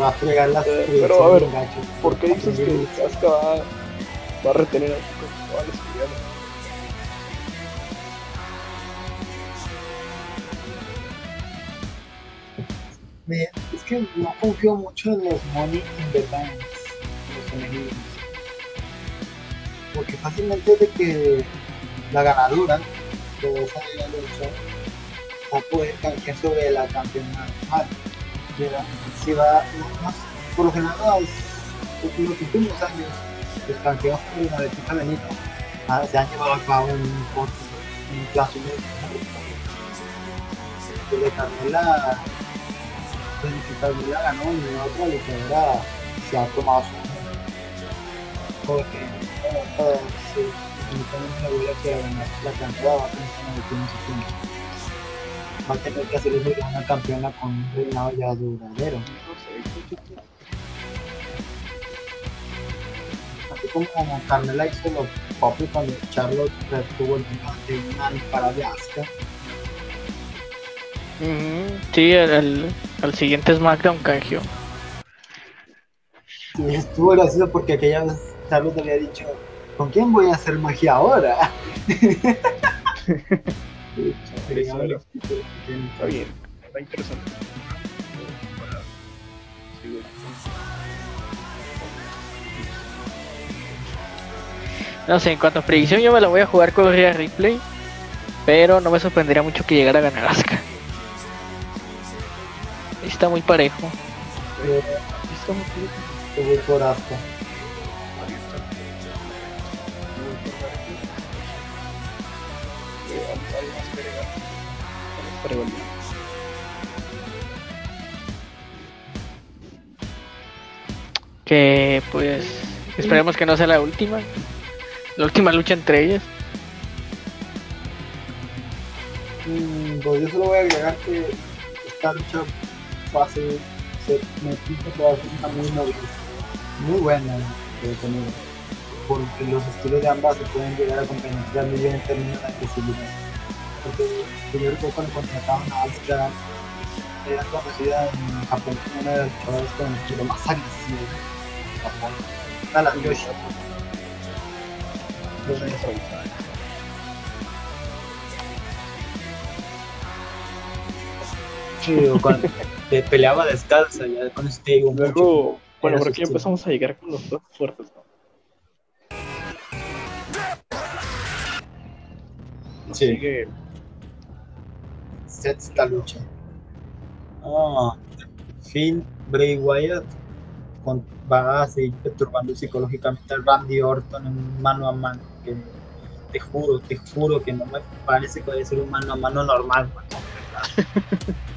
S1: Va a fregar las
S2: Eh, pero, a ver. ¿Por qué dices que Asuka va, va a retener a Asuka?
S1: Es que no confío mucho en los Money in the Banks, los femeninos. Porque fácilmente de que la ganadora de esa lucha va a poder canjear sobre la campeona normal. Si va, no- por lo general los, los últimos años los canjeos por la de Chica Benito ah, se han llevado a cabo en un en un plazo corto. de Carmela Carmela ganó y la otra luchadora se ha tomado su porque eh, sí, definitivamente la que ganar la cantada va a tener que tiene su tiempo va a tener que hacer eso de una campeona con un reinado ya duradero
S2: No
S1: así como Carmela hizo lo propio cuando Charlotte retuvo el título ante una imparable Asuka
S3: Ujú, Sí, el, el- el siguiente SmackDown canjeó.
S1: y estuvo gracioso porque aquella vez Charlotte había dicho ¿con quién voy a hacer magia ahora?
S2: Está bien, está interesante.
S3: No sé, en cuanto a predicción, yo me la voy a jugar con Rhea Ripley. Pero no me sorprendería mucho que llegara a ganar Asuka. Está muy parejo.
S1: Eh,
S2: Está muy.
S1: Yo voy por
S2: rivalidad.
S3: Que pues esperemos que no sea la última. La última lucha entre ellas.
S1: Mm, pues yo solo voy a agregar que esta lucha ser, se, me pinta que va a ser una muy noble, muy buena de tener, porque los estilos de ambas se pueden llegar a compenetrar muy bien en términos de agresividad. Porque yo recuerdo cuando contrataban a Asuka, era conocida en Japón como una de las luchadoras con el estilo más agresivo. Japón. A la Yoshi.
S2: Los años son-
S1: Sí, o cuando te peleaba descalza, ya con eso te digo mucho.
S2: Luego, bueno, por aquí empezamos a llegar con los dos fuertes, ¿no?
S1: Sí.
S2: Sigue
S1: Sexta lucha. Ah, Finn Bray Wyatt con- va a seguir perturbando psicológicamente a Randy Orton en mano a mano. Que te juro, te juro que no me parece que vaya a ser un mano a mano normal. mano.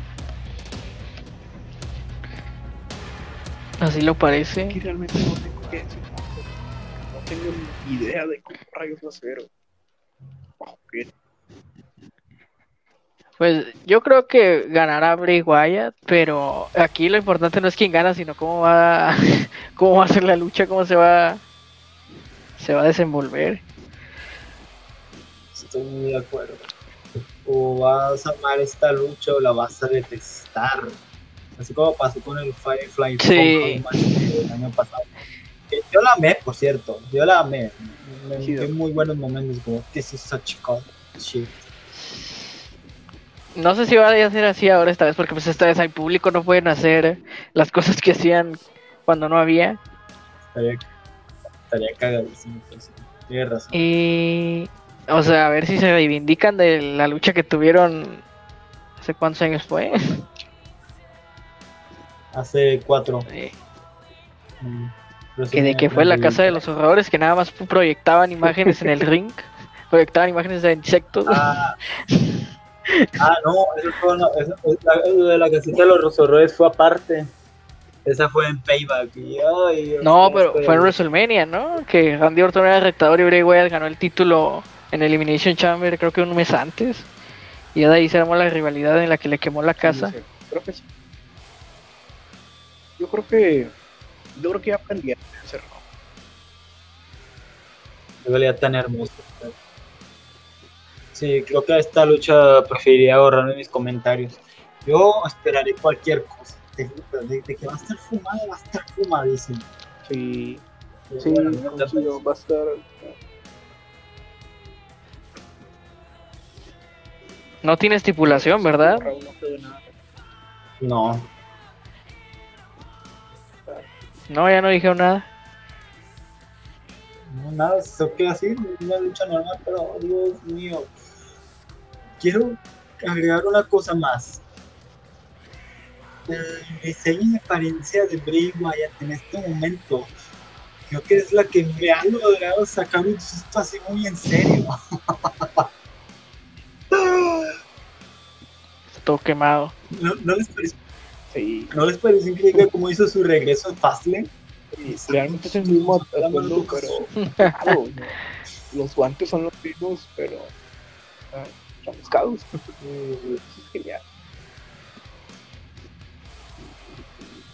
S3: Así lo
S2: que
S3: parece.
S2: realmente no tengo que decir. No tengo ni idea de cómo rayos va a ser. Bajo qué
S3: Pues yo creo que ganará Bray Wyatt, pero aquí lo importante no es quién gana, sino cómo va, cómo va a ser la lucha, cómo se va, se va a desenvolver.
S1: Estoy muy de acuerdo. O vas a amar esta lucha o la vas a detestar. Así como pasó con el Firefly
S3: Sí.
S1: Del año pasado. Yo la amé, por cierto. Yo la amé. Me vi muy buenos momentos como This is such a shit.
S3: No sé si va a ser así ahora esta vez, porque pues esta vez hay público, no pueden hacer las cosas que hacían cuando no había.
S1: Estaría, estaría cagadísimo. pues. Tienes razón.
S3: Y, o sea, a ver si se reivindican de la lucha que tuvieron. ¿Hace cuántos años fue?
S1: Hace cuatro.
S3: Eh,
S1: mm,
S3: que de que fue la casa de los horrores, que nada más proyectaban imágenes en el ring, proyectaban imágenes de insectos.
S1: Ah, ah, no, eso fue una- eso- la- de la casita de los horrores fue aparte. Esa fue en Payback. y, ay,
S3: no, pero fue en WrestleMania, ¿no? Que Randy Orton era el retador y Bray Wyatt ganó el título en Elimination Chamber, creo que un mes antes. Y ya de ahí se armó la rivalidad en la que le quemó la casa.
S2: Sí, creo que sí. Yo creo que. Yo creo que ya aprendieron a hacerlo.
S1: Qué realidad tan hermosa. Sí, creo que a esta lucha preferiría ahorrarme mis comentarios. Yo esperaré cualquier cosa. De, de- de que va a estar fumada, va a estar fumadísimo.
S2: Sí, sí,
S1: bueno,
S2: coincido, va a estar.
S3: No tiene estipulación, ¿verdad?
S2: No.
S1: No,
S3: ya no dijeron nada.
S1: no, nada, eso queda así, una lucha normal, pero Dios mío. Quiero agregar una cosa más. El diseño de apariencia de Bray Wyatt en este momento creo que es la que me ha logrado sacar un susto así muy en serio.
S3: Está todo quemado.
S1: ¿No, no les, parece,
S2: Sí,
S1: ¿No les parece increíble cómo hizo su regreso en Fastlane?
S2: sí, realmente es el mismo atuendo, pero. claro, no. Los guantes son los mismos, pero. ah, chamuscados. Eso es genial.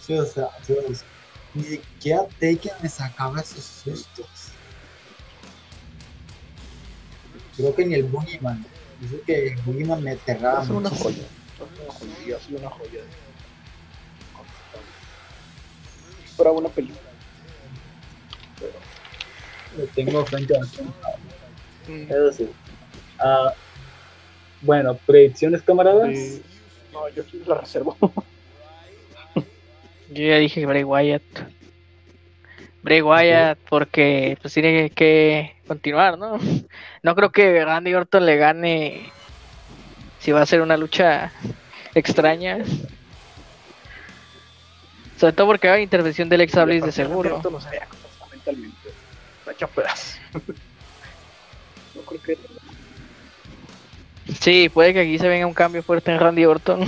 S1: Sí, o sea, Dios, ni siquiera Taken me sacaba esos sustos. Creo que ni el Boogeyman. Dice que el Boogeyman me aterraba
S2: ser una joya. Una sido una joya. Fuera una película.
S1: Lo tengo frente a. Eso sí. Ah, bueno, predicciones, camaradas.
S2: Sí. No, yo la reservo.
S3: Yo ya dije Bray Wyatt. Bray Wyatt porque pues tiene que continuar, ¿no? No creo que Randy Orton le gane si va a ser una lucha extraña. Sobre todo porque haber intervención del ex Bliss de seguro.
S2: Esto no sabía mentalmente. No creo que.
S3: Sí, puede que aquí se venga un cambio fuerte en Randy Orton.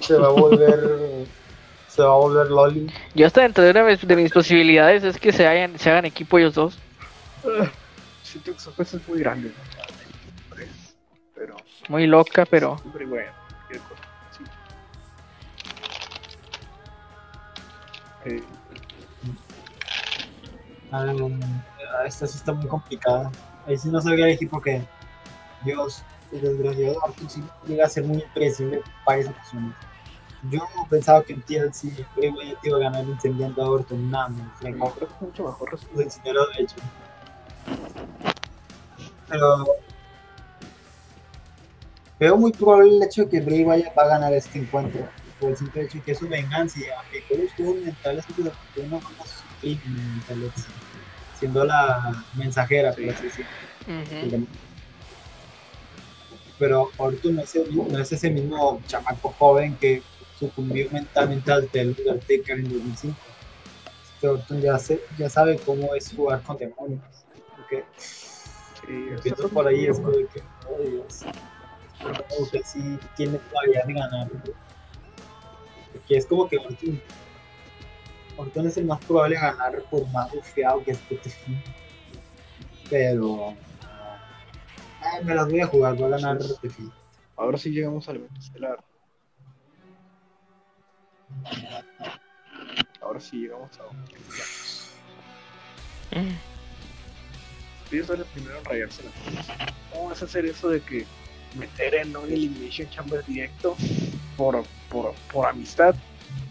S1: Se va a volver. se va a volver Loli.
S3: Yo hasta dentro de una de mis- de mis posibilidades es que se hagan, se hagan equipo ellos dos.
S2: Siento que su peso es muy grande. ¿no? Pero.
S3: Muy loca, pero
S2: Siempre bueno.
S1: Ah, esta sí está muy complicada. Ahí sí no sabría elegir porque. Dios, el desgraciado Orton sí llega a ser muy impredecible para esas ocasiones. Yo pensaba que en TLC Bray Wyatt iba a ganar incendiando a Orton. Nada, me
S2: creo que es mucho mejor resultado.
S1: de hecho. Pero. Veo muy probable el hecho de que Bray Wyatt va a ganar este encuentro. Por el simple hecho de que es su venganza. Y aunque Cole estuvo en mentales, pero de una forma sutil en. Siendo la mensajera, por así decirlo.
S3: Ujú.
S1: pero Orton no es, el no es ese mismo chamaco joven que sucumbió mentalmente al The Undertaker en 2005. Este Orton ya, se- ya sabe cómo es jugar con demonios. Porque
S2: Sí,
S1: empiezo por ahí es como de que, oh Dios, que sí tiene todavía de ganar. Porque es como que Orton, Orton es el más probable a ganar por más bufeado que este Fin. Pero ay, me las voy a jugar, voy a ganar Fin.
S2: Ahora sí llegamos al evento estelar. Ahora sí llegamos a un. Ellos son el primero en rayarse la cabeza. ¿Cómo vas a hacer eso de que meter en un Elimination Chamber directo por, por, por amistad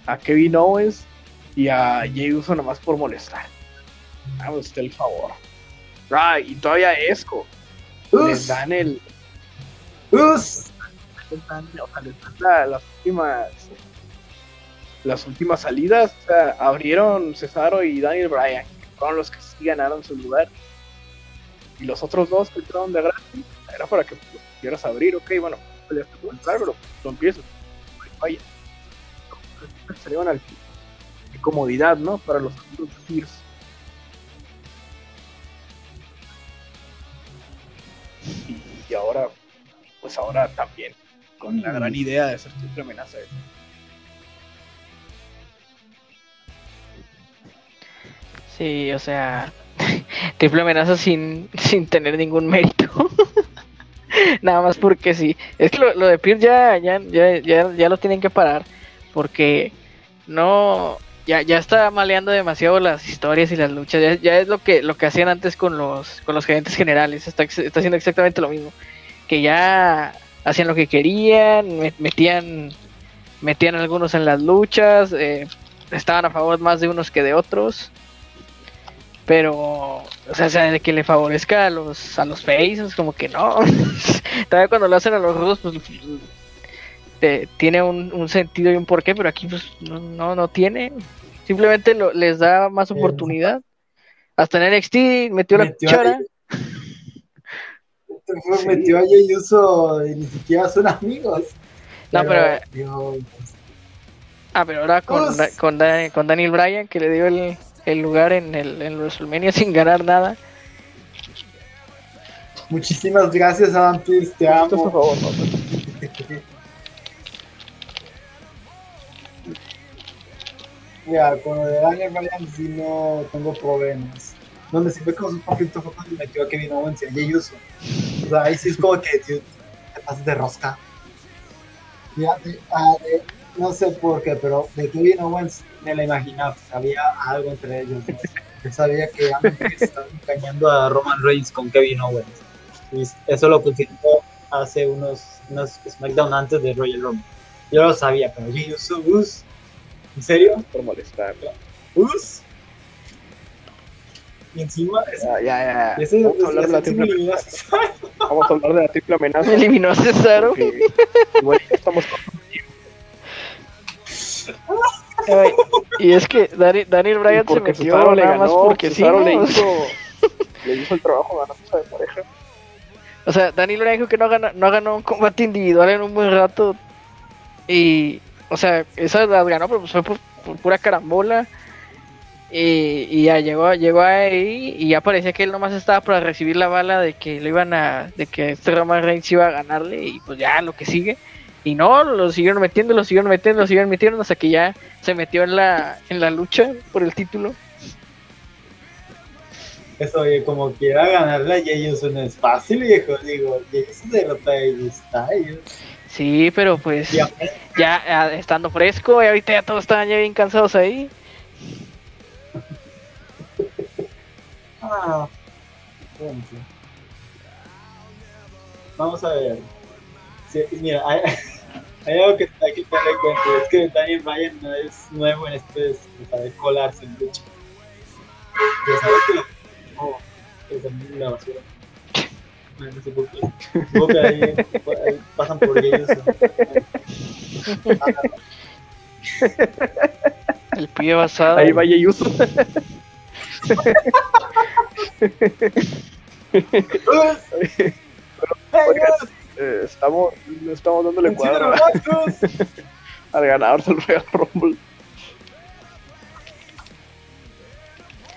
S2: a Kevin Owens y a Jey Uso nomás por molestar? Haga usted el favor. Ah, y todavía Esco. Les dan el.
S1: ¡Us!
S2: les dan, o sea, les dan la- las últimas. Las últimas salidas. O sea, abrieron Cesaro y Daniel Bryan. que Fueron los que sí ganaron su lugar. Y los otros dos que entraron de gratis. Era para que los pudieras abrir. Ok, bueno, pues ya te puedo entrar, pero tú empiezas. Vaya. Salieron al de comodidad, ¿no? Para los Spears. Y, y ahora, pues ahora también, con la gran idea de ser triple amenaza.
S3: Sí, o sea, triple amenaza sin, sin tener ningún mérito. Nada más porque sí. Es que lo, de Pierce ya, ya, ya, ya, ya lo tienen que parar. Porque no. Ya, ya está maleando demasiado las historias y las luchas. Ya, ya es lo que, lo que hacían antes con los, con los gerentes generales. Está, está haciendo exactamente lo mismo. Que ya hacían lo que querían, me- metían, metían algunos en las luchas, eh, estaban a favor más de unos que de otros. Pero, o sea, o sea, de que le favorezca a los a los faces, como que no. Todavía cuando lo hacen a los rudos, pues te- tiene un, un sentido y un porqué, pero aquí pues no, no, no tiene. Simplemente lo- les da más oportunidad. Hasta en NXT metió la
S1: Metió a-
S3: cuchara.
S1: Fue- Metió a Jey Uso y ni siquiera son amigos.
S3: No, pero-
S1: Dios,
S3: Ah, pero ahora con. Da- con, Da- con Daniel Bryan, que le dio el, el lugar en el en WrestleMania sin ganar nada.
S1: muchísimas gracias, Adam te
S2: a
S1: amo.
S2: favor, ¿no?
S1: Mira, con lo de Daniel Bryan sí no tengo problemas. Donde sí fue con su conflicto fue cuando metió a Kevin Owens y a Jey Uso. O sea, ahí sí es como que tío, te pasas de rosca. Mira, de- ah, de- no sé por qué, pero de Kevin Owens me la imaginaba. Había algo entre ellos. ¿no? Yo sabía que Adam Pearce estaba engañando a Roman Reigns con Kevin Owens. Y eso lo confirmó hace unos, unos SmackDown antes de Royal Rumble. Yo lo sabía, pero Jey Uso, us, ¿en serio?
S2: Por molestar.
S1: Us. Y encima, ese,
S2: Ya, ya, ya.
S1: ese,
S2: Vamos a hablar de la triple
S1: eliminó a
S2: amenaza.
S1: Cesaro.
S2: Vamos a hablar de la triple amenaza.
S3: Eliminó a Cesaro.
S2: porque ya estamos
S3: Ay, y es que Dani- Daniel Bryan se metió
S2: Cesaro le
S3: nada
S2: ganó,
S3: más porque sí.
S2: Cesaro
S3: ¿no?
S2: le hizo, le hizo el trabajo ganándose de pareja.
S3: O sea, Daniel Bryan dijo que no, gana, no ganó un combate individual en un buen rato. Y, o sea, esas las ganó, pero fue por, por pura carambola. Y, y ya llegó, llegó ahí y ya parecía que él nomás estaba para recibir la bala de que lo iban a, de que este Roman Reigns iba a ganarle y pues ya lo que sigue. Y no, lo siguieron metiendo, lo siguieron metiendo, lo siguieron metiendo hasta que ya se metió en la, en la lucha por el título.
S1: Eso, oye, como quiera ganarle a Jey Uso no es fácil, viejo. Digo, Jey Uso derrota a Styles.
S3: Sí, pero pues ya estando fresco y ahorita ya todos estaban ya bien cansados ahí.
S1: Ah. Vamos a ver. Sí, mira, hay- Hay algo que hay que tener en cuenta, es que Daniel Bryan no es nuevo en esto de saber colarse en lucha. Ya sabes que lo... Oh, que es una basura. No, no sé por qué. Supongo que ahí, ahí pasan por ellos.
S3: El pie basado.
S2: Ahí vaya Yuso. Eh, estamos, estamos dándole cuadro al ganador del Royal Rumble.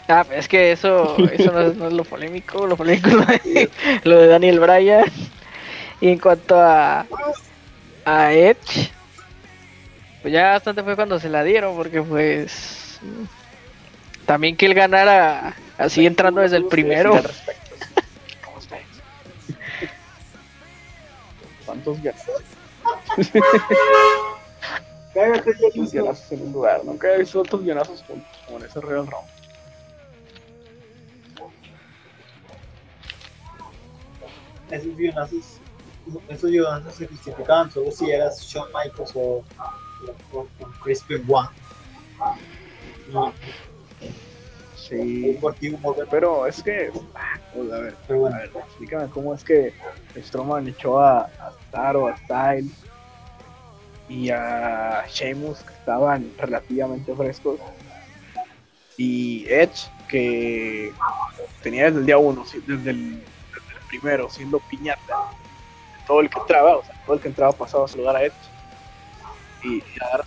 S3: Ah, pero es que eso, eso no, es, no es lo polémico. Lo polémico es lo de, lo de Daniel Bryan. Y en cuanto a, a Edge, pues ya bastante fue cuando se la dieron, porque pues también que él ganara así entrando desde el primero.
S2: Al respecto. ¿Cuántos ganazos?
S1: Cállate,
S2: ¿Cuántos
S1: Jesús.
S2: ganazos en un lugar? Nunca he visto tantos ganazos juntos como en ese Royal Rumble.
S1: Esos guionazos, esos guionazos se justificaban solo si eras Shawn Michaels o, o, o Crispin One. No,
S2: Sí. Pero es que, pues, a ver,
S1: pero bueno.
S2: a ver, explícame cómo es que Strowman echó a, a Taro, a Styles y a Sheamus que estaban relativamente frescos y Edge que tenía desde el día uno, desde el, desde el primero, siendo piñata todo el que entraba, o sea, todo el que entraba pasaba a saludar a Edge y, y a dar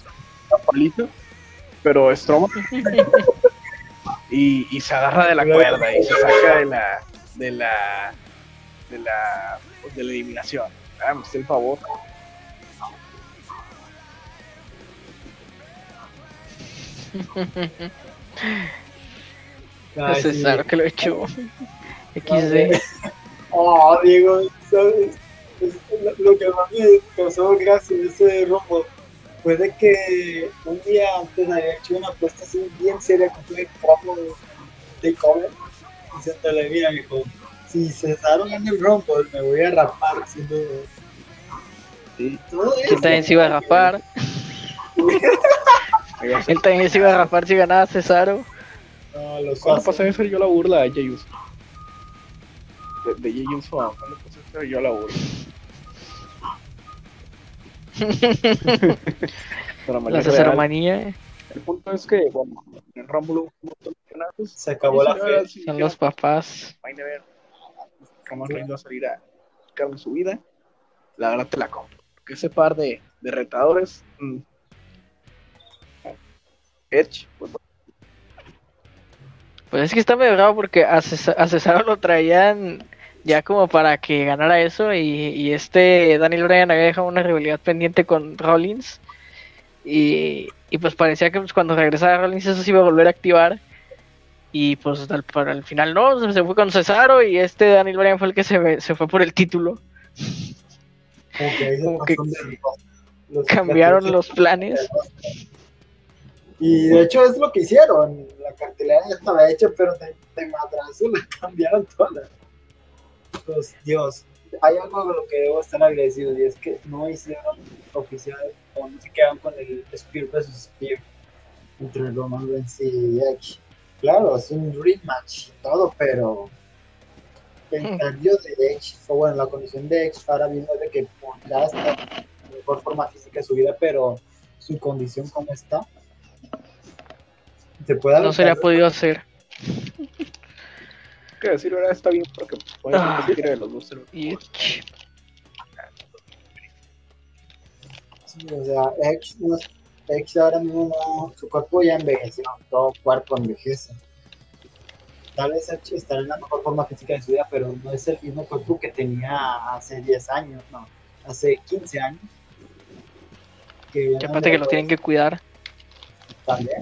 S2: un palito, pero Strowman y, y se agarra de la cuerda y se saca de la de la de la pues, de la eliminación. Hágame usted el favor.
S1: Ay, sí.
S3: César que lo echó. XD.
S1: Oh, Diego, ¿sabes? Es- es lo- que más me causó gracia de ese rombo fue de que un día antes había hecho una apuesta así bien seria con tu como takeover. Y se te le mira, dijo, si cesaron en el rombo, me voy a rapar
S2: Sí.
S1: todo
S3: Que
S1: eso.
S3: también se iba a rapar. Él también se iba a rapar si ganaba Cesaro.
S1: No, los
S2: ¿Cuándo
S1: haces.
S2: pasé a ser yo la burla a Jey Uso? De, de Jey Uso a ¿cuándo pasé a ser yo la burla?
S3: La. Cesaromanía
S2: El punto es que, bueno, en ganazos.
S1: Se acabó la fe.
S3: son los papás.
S2: Vayan a ver. Roman Reigns va a salir a su vida. La verdad te la compro. Porque ese par de, de retadores. mm, Edge, pues,
S3: Pues es que está medio bravo porque a, Cesa- a Cesaro lo traían ya como para que ganara eso y, y este Daniel Bryan había dejado una rivalidad pendiente con Rollins y, y pues parecía que pues, cuando regresara Rollins eso se iba a volver a activar y pues al, para el final no, se- se fue con Cesaro y este Daniel Bryan fue el que se, se fue por el título,
S1: Como que
S3: Como
S1: los-
S3: cambiaron los planes.
S1: Y de hecho es lo que hicieron. La cartelera ya estaba hecha, pero de, de madrazo la cambiaron toda. Pues Dios, hay algo con lo que debo estar agradecido y es que no hicieron oficial o no se quedaron con el Spear vs Spear entre Roman Reigns y Edge. Claro, es un rematch y todo, pero el cambio de Edge, o bueno, la condición de Edge ahora vino de que ya está en mejor forma física de su vida, pero su condición como está, se puede
S3: No se le ha podido hacer.
S2: que decir ahora está bien porque puede ser
S3: Ah.
S2: cualquiera de los dos.
S3: Y.
S1: Sí, o sea, no- Edge ahora mismo no, su cuerpo ya envejeció, todo cuerpo envejece. Tal vez Edge estará en la mejor forma física de su vida, pero no es el mismo cuerpo que tenía hace 10 años, no, hace 15 años. Que ya
S3: Que
S1: no
S3: aparte que lo tienen que cuidar.
S1: también.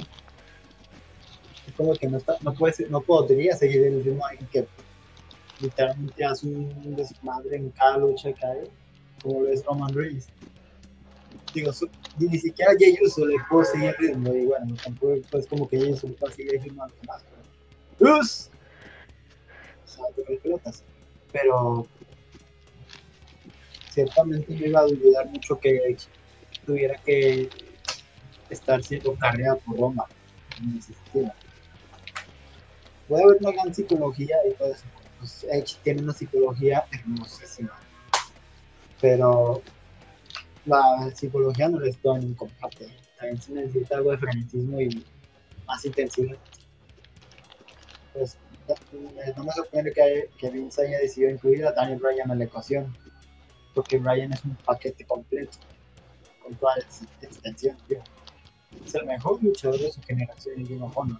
S1: Como que no, está, no, puede, no podría seguir el ritmo en que literalmente hace un desmadre en cada lucha que hay, como lo es Roman Reigns. Digo, su- ni, siquiera Jey Uso le puedo seguir el ritmo, y bueno, tampoco es como que Jey Uso pueda seguir el ritmo a demás, pero... Pelotas. Pero... Ciertamente me iba a olvidar mucho que tuviera que estar siendo cargada por Roma. Puede haber una gran psicología y todo eso. Pues Edge tiene una psicología hermosísima. Pero la psicología no le es todo en un combate. También se necesita algo de frenetismo y más intensidad. Pues no- no me sorprende que, que Vince haya decidido incluir a Daniel Bryan en la ecuación. Porque Bryan es un paquete completo. Con toda la ex- extensión. Es el mejor luchador de su generación en Ring of Honor.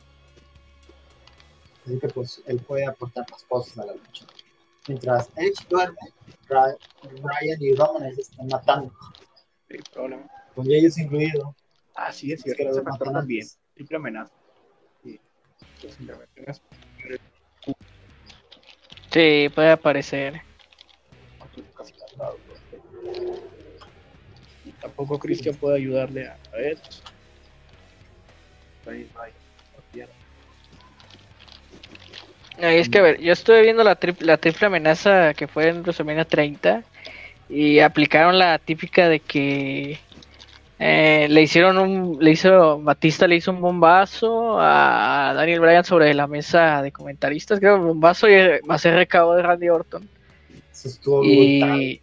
S1: Así que pues él puede aportar más cosas a la lucha. Mientras Edge duerme, Bryan y Roman se están matando.
S2: Sí, probablemente.
S1: Con ellos incluido.
S2: Ah, sí, es cierto.
S1: que los
S2: ese factor
S1: matan
S2: también. Triple amenaza. Sí.
S3: Sí, puede aparecer.
S2: Y tampoco Christian puede ayudarle a, a
S3: es que a ver, yo estuve viendo la, tri- la triple amenaza que fue en WrestleMania 30 y aplicaron la típica de que eh, le hicieron un, le hizo, Batista le hizo un bombazo a Daniel Bryan sobre la mesa de comentaristas, creo, un bombazo y eh, más RKO de Randy Orton.
S1: Eso estuvo.
S3: Y,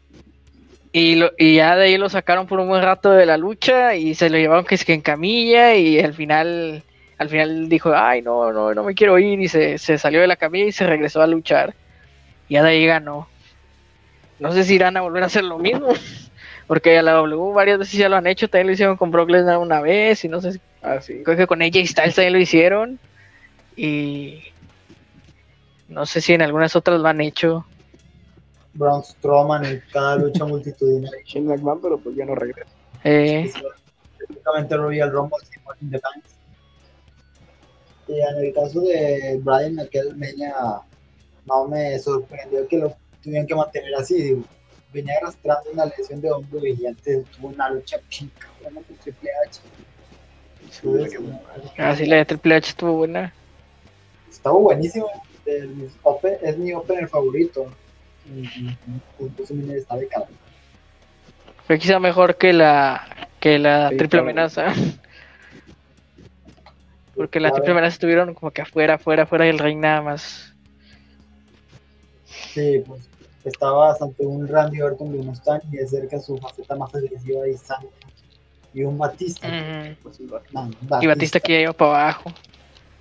S3: y, lo- y ya de ahí lo sacaron por un buen rato de la lucha y se lo llevaron que es que en camilla y al final al final dijo, ay no, no, no me quiero ir y se, se salió de la camilla y se regresó a luchar. Y ya de ahí ganó. No sé si irán a volver a hacer lo mismo. Porque a la W varias veces ya lo han hecho, también lo hicieron con Brock Lesnar una vez y no sé si
S2: Ah, sí.
S3: creo que con AJ Styles también lo hicieron. Y no sé si en algunas otras lo han hecho.
S1: Braun Strowman en cada lucha multitudinaria.
S2: Shane McMahon, pero pues ya no regresa.
S3: Eh,
S1: Específicamente Royal Rumble in the Bank. Y en el caso de Brian McElmeña, no me sorprendió que lo tuvieran que mantener así. digo, venía arrastrando una lesión de hombro y antes tuvo una lucha chica con Triple H. Entonces,
S3: así la de Triple H estuvo buena.
S1: Estaba buenísimo. El open- es mi opener favorito. Incluso está de cara.
S3: Fue quizá mejor que la que la
S2: Sí,
S3: triple amenaza. Porque la
S1: Claro.
S3: triple amenaza estuvieron como que afuera, afuera, afuera del ring nada más.
S1: Sí, pues estabas ante un Randy Orton de unos y de cerca su faceta más agresiva y sangre. Y un Batista.
S3: Ujú.
S2: Pues.
S1: No,
S3: Y Batista que ya iba para abajo.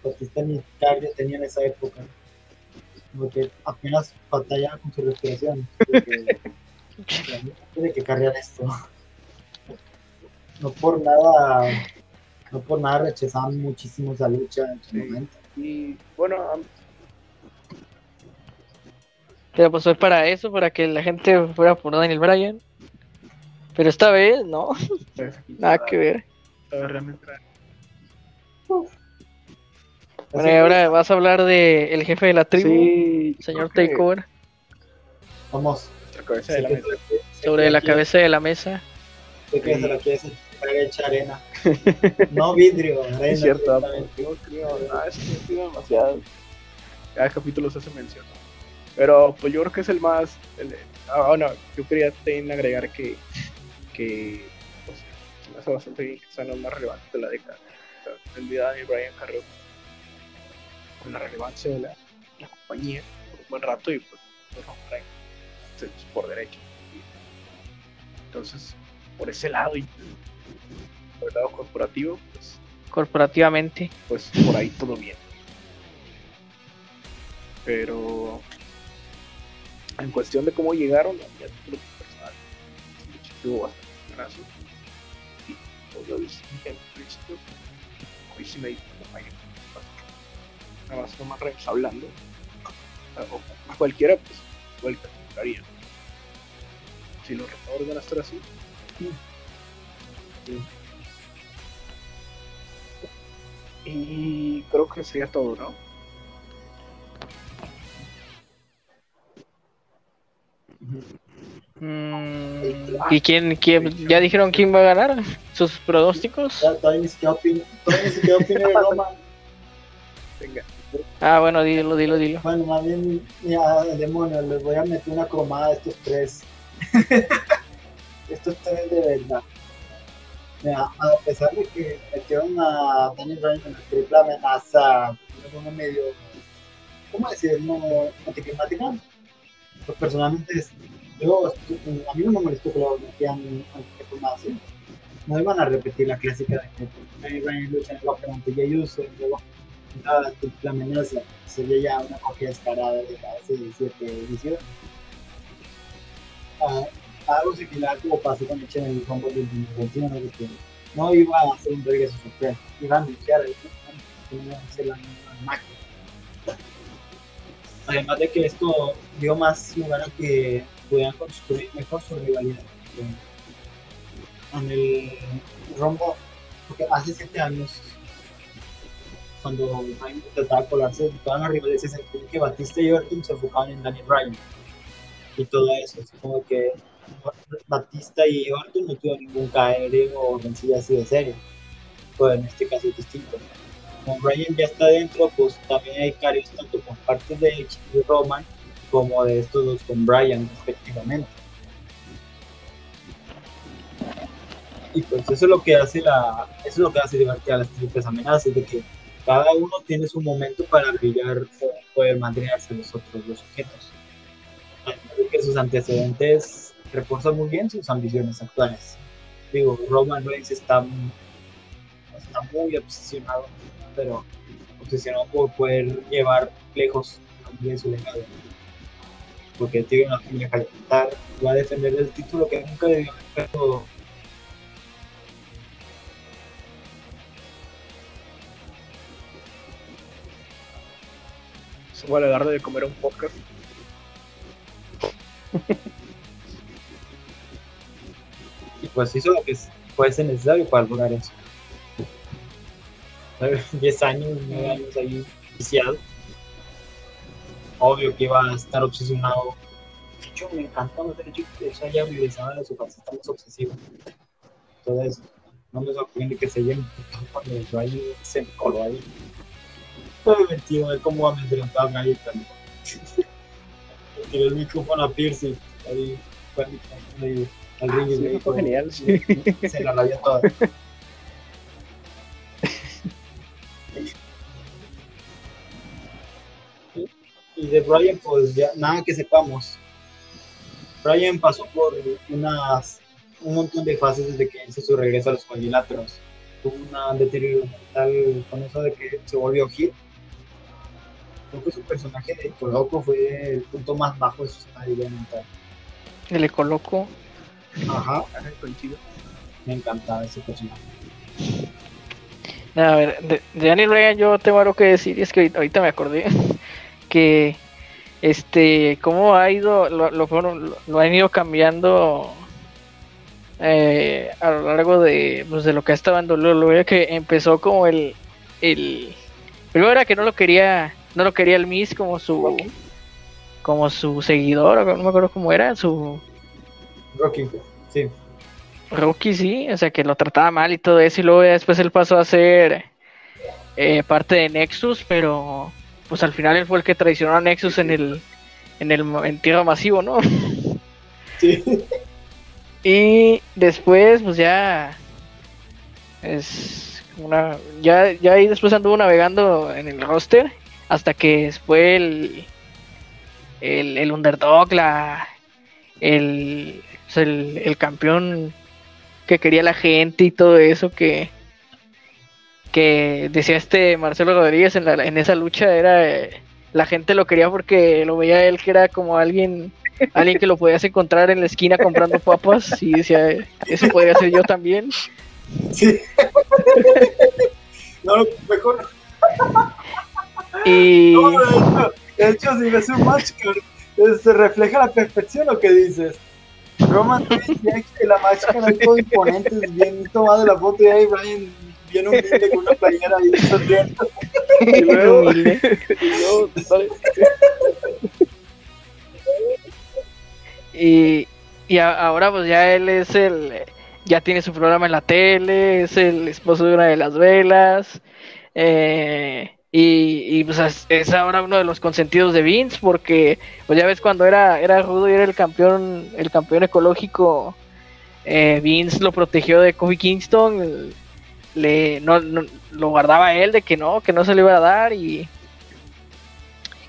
S1: Batista ni cardio tenía en esa época. Porque apenas batallaba con su respiración. Porque tiene que cargar esto. No por nada, no por nada rechazaban muchísimo esa lucha en su
S2: Sí.
S1: momento.
S2: Y bueno,
S3: Pero pues fue para eso, para que la gente fuera por Daniel Bryan. Pero esta vez, no,
S2: pues,
S3: nada que ver.
S2: realmente
S3: Bueno, y ahora vas a hablar de el jefe de la tribu,
S2: Sí,
S3: señor
S2: que
S3: Takeover,
S1: Vamos.
S2: La cabeza de la mesa.
S3: sobre la cabeza de la mesa.
S1: que se la quiere hecha arena. No vidrio, arena.
S2: Es cierto, creo, creo, ah, es que ha sido demasiado. Cada capítulo se hace mención. Pero pues yo creo que es el más. El, ah, bueno, yo quería también agregar que. que pues, se me hace bastante bien que sean los más relevantes de la década. El día de Brian Carrero con la relevancia de la, la compañía por un buen rato y pues por derecho. Entonces, por ese lado y por el lado corporativo, pues
S3: Corporativamente.
S2: pues por ahí todo bien. Pero en cuestión de cómo llegaron, ya título personal, sí, estuvo bastante buenazo. Y pues, lo dije en principio, hoy sí me vaya, nada más nomás hablando. O cualquiera, pues, que compraría. Si los retadores van a estar así, Y creo que sería todo, ¿no?
S3: Mm, ¿Y quién, quién? ¿Ya dijeron quién va a ganar? ¿Sus pronósticos?
S1: Todavía ni siquiera de Roma.
S2: Venga.
S3: Ah, bueno, dilo, dilo, dilo.
S1: Bueno, más bien, ya, demonio, les voy a meter una cromada a estos tres. estos tres de verdad. Mira, a pesar de que metieron a Daniel Bryan en la triple amenaza forma medio, ¿cómo decir? No anticlimática. Pues personalmente, yo, a mí no me molestó que lo de forma así. No iban a repetir la clásica de que Daniel Bryan lucha en el Rock ante Jey Uso luego la triple amenaza. Sería ya una copia descarada de hace 7 ediciones. Algo similar como pasó con Echen en el Rumble del 2021, de que no iba a hacer un regreso sorpresa, iba a anunciar el no iba a hacer la misma máquina. Además de que esto dio más lugar a que pudieran construir mejor su rivalidad. En el Rumble, porque hace 7 años, cuando Bryan intentaba colarse, todas las rivales se que Batista y Orton se enfocaban en Daniel Bryan y todo eso. Es como que Batista y Orton no tuvieron ningún KR o vencida así de serio. Pues en este caso es distinto. Como Bryan ya está dentro, pues también hay cargos tanto por parte de Edge y Roman como de estos dos con Bryan respectivamente. Y pues eso es lo que hace la, eso es lo que hace divertir a las triples amenazas, de que cada uno tiene su momento para brillar o poder madrearse a los otros dos objetos. Además de que sus antecedentes refuerzan muy bien sus ambiciones actuales. Digo, Roman Reigns está, está muy obsesionado, pero obsesionado por poder llevar lejos también su legado. Porque tiene una familia que alimentar, va a defender el título que nunca debió haber perdido.
S2: Se va a darle de comer a un podcast.
S6: Pues hizo lo que fuese necesario para lograr eso. 10 años, 9 años ahí viciado. Obvio que iba a estar obsesionado. Hecho, me encantó no hecho que ella ya regresaba de su faceta más obsesiva. Entonces, no me sorprende que se haya cuando el Bryan se coló ahí. Fue divertido ver cómo amedrentaba a también. Le tiró el micrófono a Pierce ahí fue y al ring y
S2: Sí,
S6: le
S2: eso fue
S6: dijo,
S2: genial, sí.
S6: se la rabia toda. Y de Brian, pues ya nada que sepamos. Brian pasó por unas, un montón de fases desde que hizo su regreso a los cuadriláteros. Tuvo una deterioro mental con eso de que se volvió hit. Creo que su personaje de Coloco fue el punto más bajo de su estabilidad mental.
S3: Le coloco.
S6: Ajá,
S2: Ajá, coincido.
S6: me encantaba ese personaje.
S3: A ver, de, de Daniel Bryan yo tengo algo que decir, y es que ahorita, me acordé que este cómo ha ido, lo, lo, lo- lo han ido cambiando eh, a lo largo de, pues, de lo que ha estado en WWE, que empezó como el, el primero era que no lo quería, no lo quería el Miz como su como su seguidor, o no me acuerdo cómo era, su
S6: Rocky, sí.
S3: Rookie sí, o sea que lo trataba mal y todo eso, y luego después él pasó a ser eh, parte de Nexus, pero pues al final él fue el que traicionó a Nexus en el en el en tierra masivo, ¿no?
S6: Sí.
S3: Y después pues ya es una ya ya ahí después anduvo navegando en el roster hasta que fue el el, el underdog, la el, pues, el el campeón que quería la gente y todo eso que que decía este Marcelo Rodríguez en, la, en esa lucha era eh, la gente lo quería porque lo veía él que era como alguien alguien que lo podías encontrar en la esquina comprando papas y decía eso podría ser yo también
S6: Sí. no, mejor.
S3: y
S6: No, de hecho, de hecho, si ves un match se refleja la perfección lo que dices. Roman Reigns que la máscara es todo imponente, es bien tomada la foto y ahí Brian bien humilde con una playera ahí sonriendo.
S2: Y luego, y luego, ¿sabes?
S3: y, y a- ahora pues ya él es el ya tiene su programa en la tele es el esposo de una de las velas eh, y, pues es, es ahora uno de los consentidos de Vince porque pues ya ves cuando era era rudo y era el campeón el campeón ecológico eh, Vince lo protegió de Kofi Kingston, le, no, no- lo guardaba él de que no, que no se le iba a dar y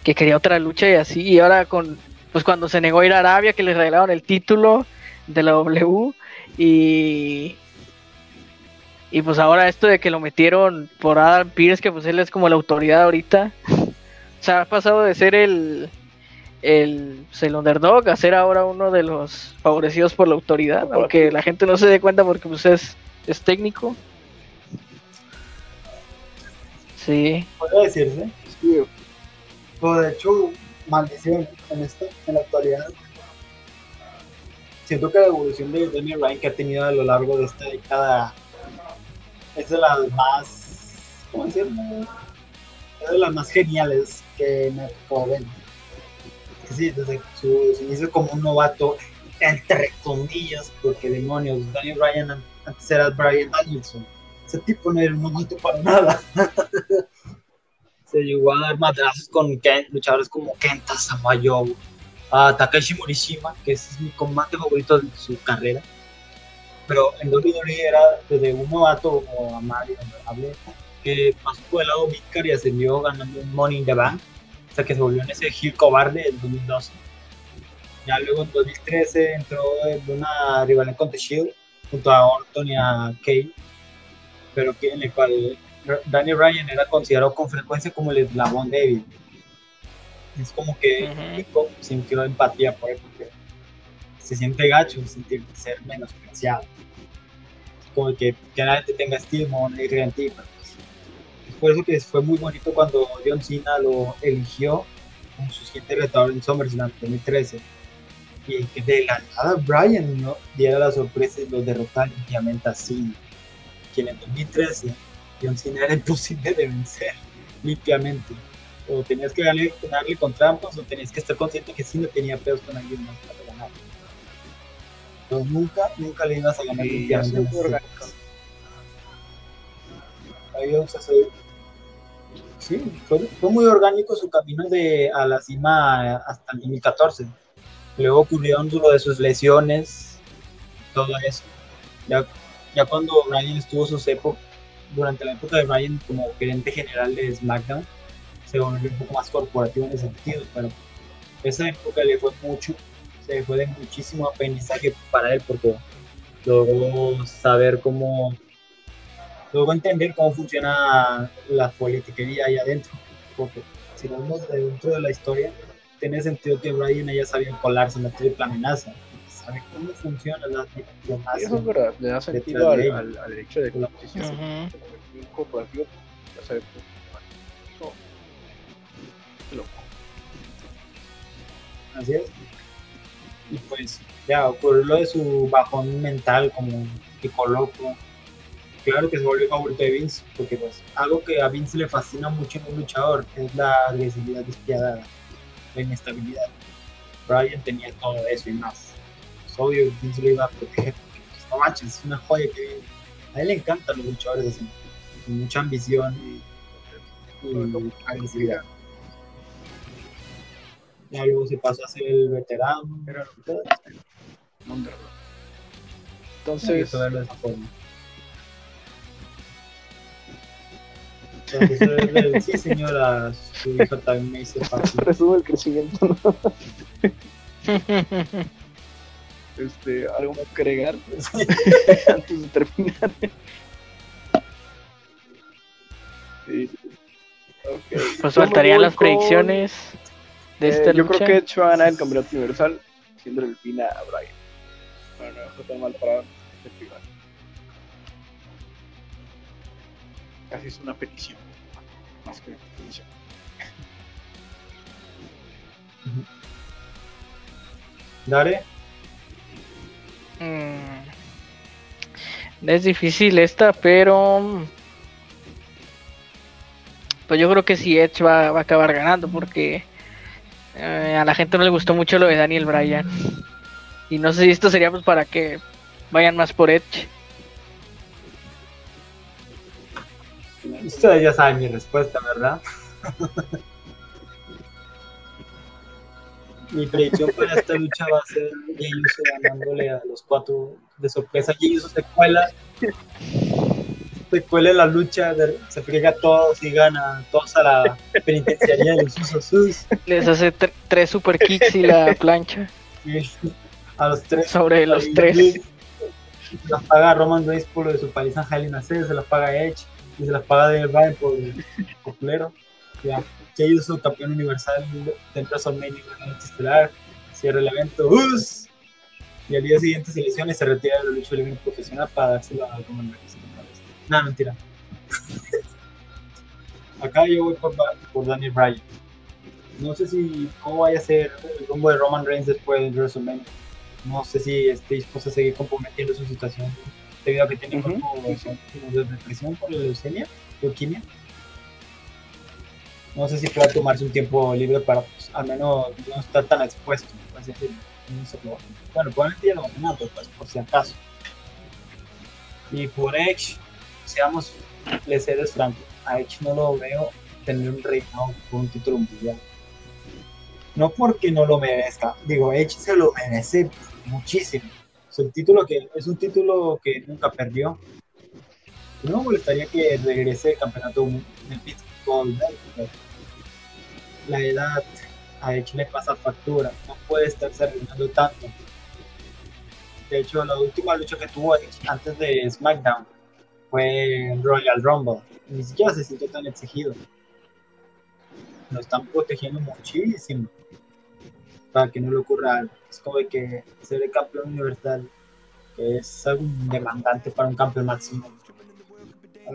S3: que quería otra lucha y así. Y ahora con, pues cuando se negó a ir a Arabia, que le regalaron el título de la W y y pues ahora esto de que lo metieron por Adam Pierce, que pues él es como la autoridad ahorita. O sea, ha pasado de ser el el, pues, el underdog a ser ahora uno de los favorecidos por la autoridad, aunque la gente no se dé cuenta porque pues es, es técnico. Sí.
S1: Puede decirse.
S2: Sí,
S1: Pero de hecho, maldición en esto, en la actualidad. Siento que la evolución de Daniel Ryan que ha tenido a lo largo de esta década es de las más, ¿cómo decirlo? Es de las más geniales que me. Que Sí, desde su, inicio como un novato, entre comillas, porque demonios, Daniel Ryan an- antes era Brian Danielson. Ese tipo no era un novato para nada. se llegó a dar madrazos con Ken- luchadores como Kenta Samayo, a Takashi Morishima, que es mi combate favorito de su carrera. Pero en WWE era desde un novato como Mario, que pasó por el lado Midcar y ascendió ganando un Money in the Bank, hasta que se volvió en ese heel cobarde en 2012. Ya luego en 2013 entró en una rivalidad con The Shield junto a Orton y a Kane, pero que en el cual Daniel Ryan era considerado con frecuencia como el eslabón débil. Es como que
S3: Ujú.
S1: Nico sintió empatía por él porque se siente gacho sentir ser menospreciado. Como que, que nadie te tenga estima o nadie en pues, es por eso que fue muy bonito cuando John Cena lo eligió como su siguiente retador en SummerSlam 2013. Y que de la nada Bryan ¿no? diera la sorpresa y los derrotara limpiamente así. Quien en 2013 John Cena era imposible de vencer limpiamente. O tenías que darle con trampas o tenías que estar consciente que no tenía pedos con alguien más. Pero nunca, nunca le ibas a ganar
S2: Y
S1: limpiamente.
S2: orgánico.
S1: Ahí vamos a hacer- Sí, fue, fue muy orgánico su camino de, a la cima hasta el 2014. Luego ocurrieron lo de sus lesiones, todo eso. Ya, ya cuando Bryan estuvo sus épocas, durante la época de Bryan como gerente general de SmackDown, se volvió un poco más corporativo en ese sentido, pero esa época le fue mucho, se fue de muchísimo aprendizaje para él porque logró saber cómo, logró entender cómo funciona la politiquería ahí adentro, porque si lo vemos de dentro de la historia, tiene sentido que Bryan haya sabido colarse en la triple amenaza, sabe cómo funciona la diplomacia.
S2: eso es verdad, le da sentido al,
S1: ella.
S2: al, al hecho de que la se corporativo, sabes, pues, eso, qué loco.
S1: Así es. Y pues ya ocurrió lo de su bajón mental como pico loco. Claro que se volvió favorito de Vince, porque pues algo que a Vince le fascina mucho en un luchador es la agresividad despiadada, la inestabilidad. Brian tenía todo eso y más. Pues, obvio, Vince lo iba a proteger, porque pues, no manches, es una joya que a él le encantan los luchadores así, con mucha ambición y, y agresividad. Ya luego se pasó a ser el veterano. Sí,
S2: Entonces,
S1: verlo de esa forma. Entonces, el- sí, señora, su hija también me hizo fácil.
S2: resume el crecimiento, ¿no? Este, algo más que agregar antes de terminar. Sí. Ok.
S3: Pues faltarían las
S2: con- Eh,
S3: esta
S2: yo
S3: lucha.
S2: creo que Edge va a ganar el campeonato universal, siendo el pina a Bryan. Bueno, no fue tan mal para este rival. Casi es una petición. Más que una petición.
S1: Dare,
S3: Mm. Es difícil esta, pero. Pues yo creo que sí, Edge va, va a acabar ganando porque eh, a la gente no le gustó mucho lo de Daniel Bryan. Y no sé si esto sería pues para que vayan más por Edge.
S1: ustedes ya saben mi respuesta, ¿verdad? Mi predicción para esta lucha va a ser Jey Uso ganándole a los cuatro de sorpresa. Jey Uso se cuela, se cuela en la lucha, se friega a todos y gana todos a la penitenciaría de los Usos. Sus.
S3: Les hace tre- tres super kicks y la plancha
S1: Y A los tres.
S3: sobre los tres.
S1: Se las paga Roman Reigns por lo de su paliza a Cell, se las paga Edge y se las paga Daniel Bryan por el culero. Ya, Jey Uso, campeón universal de WrestleMania en el estelar, cierra el evento, ¡us! y al día siguiente se lesiona y se retira de la lucha libre profesional para dárselo a Roman Reigns. No, mentira. Acá yo voy por, por Daniel Bryan. No sé si cómo vaya a ser el rumbo de Roman Reigns después de WrestleMania. No sé si esté dispuesto a seguir comprometiendo su situación debido a que tiene cuerpo como de depresión por la leucemia, leuquimia. No sé si pueda tomarse un tiempo libre para pues, al menos no estar tan expuesto. No bueno, probablemente ya lo van pues, por si acaso. Y por Edge, seamos les seres francos, a Edge no lo veo tener un reinado por un título mundial. No porque no lo merezca, digo, Edge se lo merece muchísimo. Es un título que es un título que nunca perdió. No me molestaría que regrese el campeonato del Pitbull. La edad a Edge le pasa factura, no puede estarse arruinando tanto. De hecho, la última lucha que tuvo Edge antes de SmackDown fue Royal Rumble. Ni siquiera se sintió tan exigido. Lo están protegiendo muchísimo para que no le ocurra algo. Es como que ser el campeón universal es algo demandante para un campeón máximo.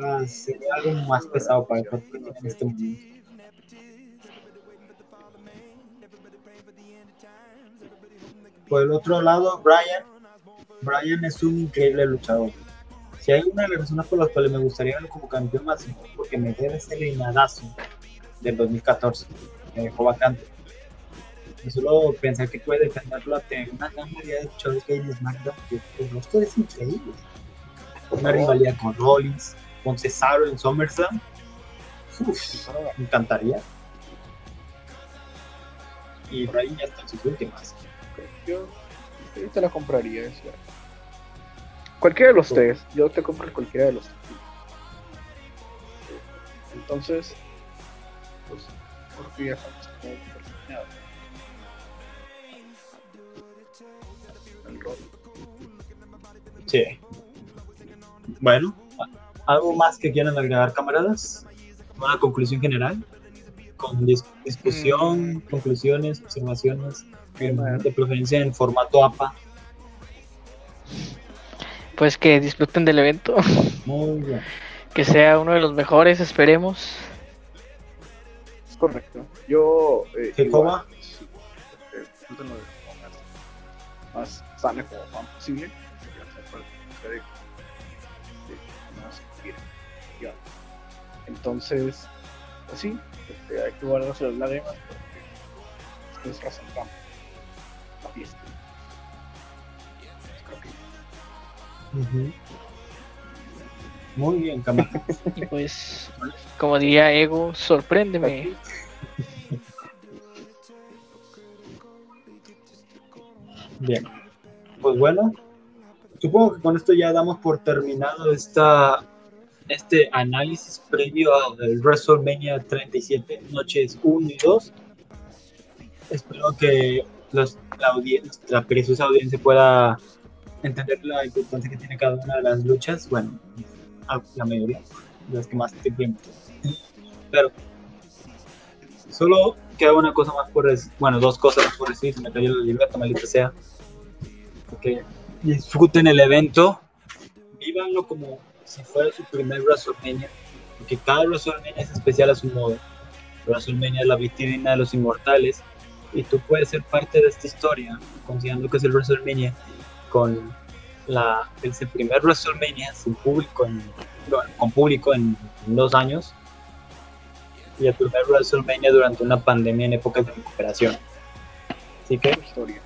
S1: Ah, sería algo más pesado para el tiene en este momento. Por el otro lado, Brian. Brian es un increíble luchador. Si hay una de las razones por las cuales me gustaría verlo como campeón máximo, porque me debe ese reinadazo del 2014, me dejó vacante. Yo solo pensar que puede defenderlo ante una gran variedad de luchadores que hay en SmackDown, que el roster es increíble. Una rivalidad con Rollins, con Cesaro en SummerSlam. Uf, me encantaría. Y Brian ya está en sus últimas.
S2: Yo, yo te la compraría. esa. Cualquiera de los tres. Yo te compro cualquiera de los tres. Entonces, pues, porque ya estamos como terminados. El rol.
S1: Sí. Bueno, ¿algo más que quieran agregar, camaradas? Una conclusión general. Con dis- discusión, conclusiones, observaciones, de preferencia en formato APA.
S3: Pues que disfruten del evento,
S1: Muy bien.
S3: que sea uno de los mejores, esperemos.
S2: Es correcto. Yo. Eh,
S1: ¿Qué coma?
S2: sí, eh, forma más sana como posible. Entonces, pues sí, este, hay que guardarse las lágrimas porque es razón
S1: Muy bien, camaradas.
S3: Y pues, como diría Ego, sorpréndeme.
S1: Bien. Pues bueno, supongo que con esto ya damos por terminado esta, este análisis previo al WrestleMania 37, noches 1 y 2. Espero que los, la, audiencia, la preciosa audiencia pueda entender la importancia que tiene cada una de las luchas. Bueno, la mayoría, las que más te tiempo. Pero solo queda una cosa más por decir, bueno, dos cosas más por decir, se me cayó la libreta, maldita sea. Que disfruten el evento, vívanlo como si fuera su primer WrestleMania, porque cada WrestleMania es especial a su modo. WrestleMania es la vitrina de los inmortales, y tú puedes ser parte de esta historia, considerando que es el WrestleMania, con la, es el primer WrestleMania sin público en, bueno, con público en dos años, y el primer WrestleMania durante una pandemia en épocas de recuperación. Así que
S2: historia.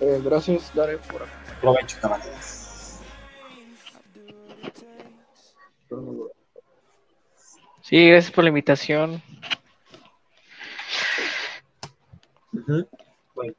S2: Eh, gracias, Dare, por
S1: provecho, camaradas.
S3: Sí, gracias por la invitación.
S1: Bueno,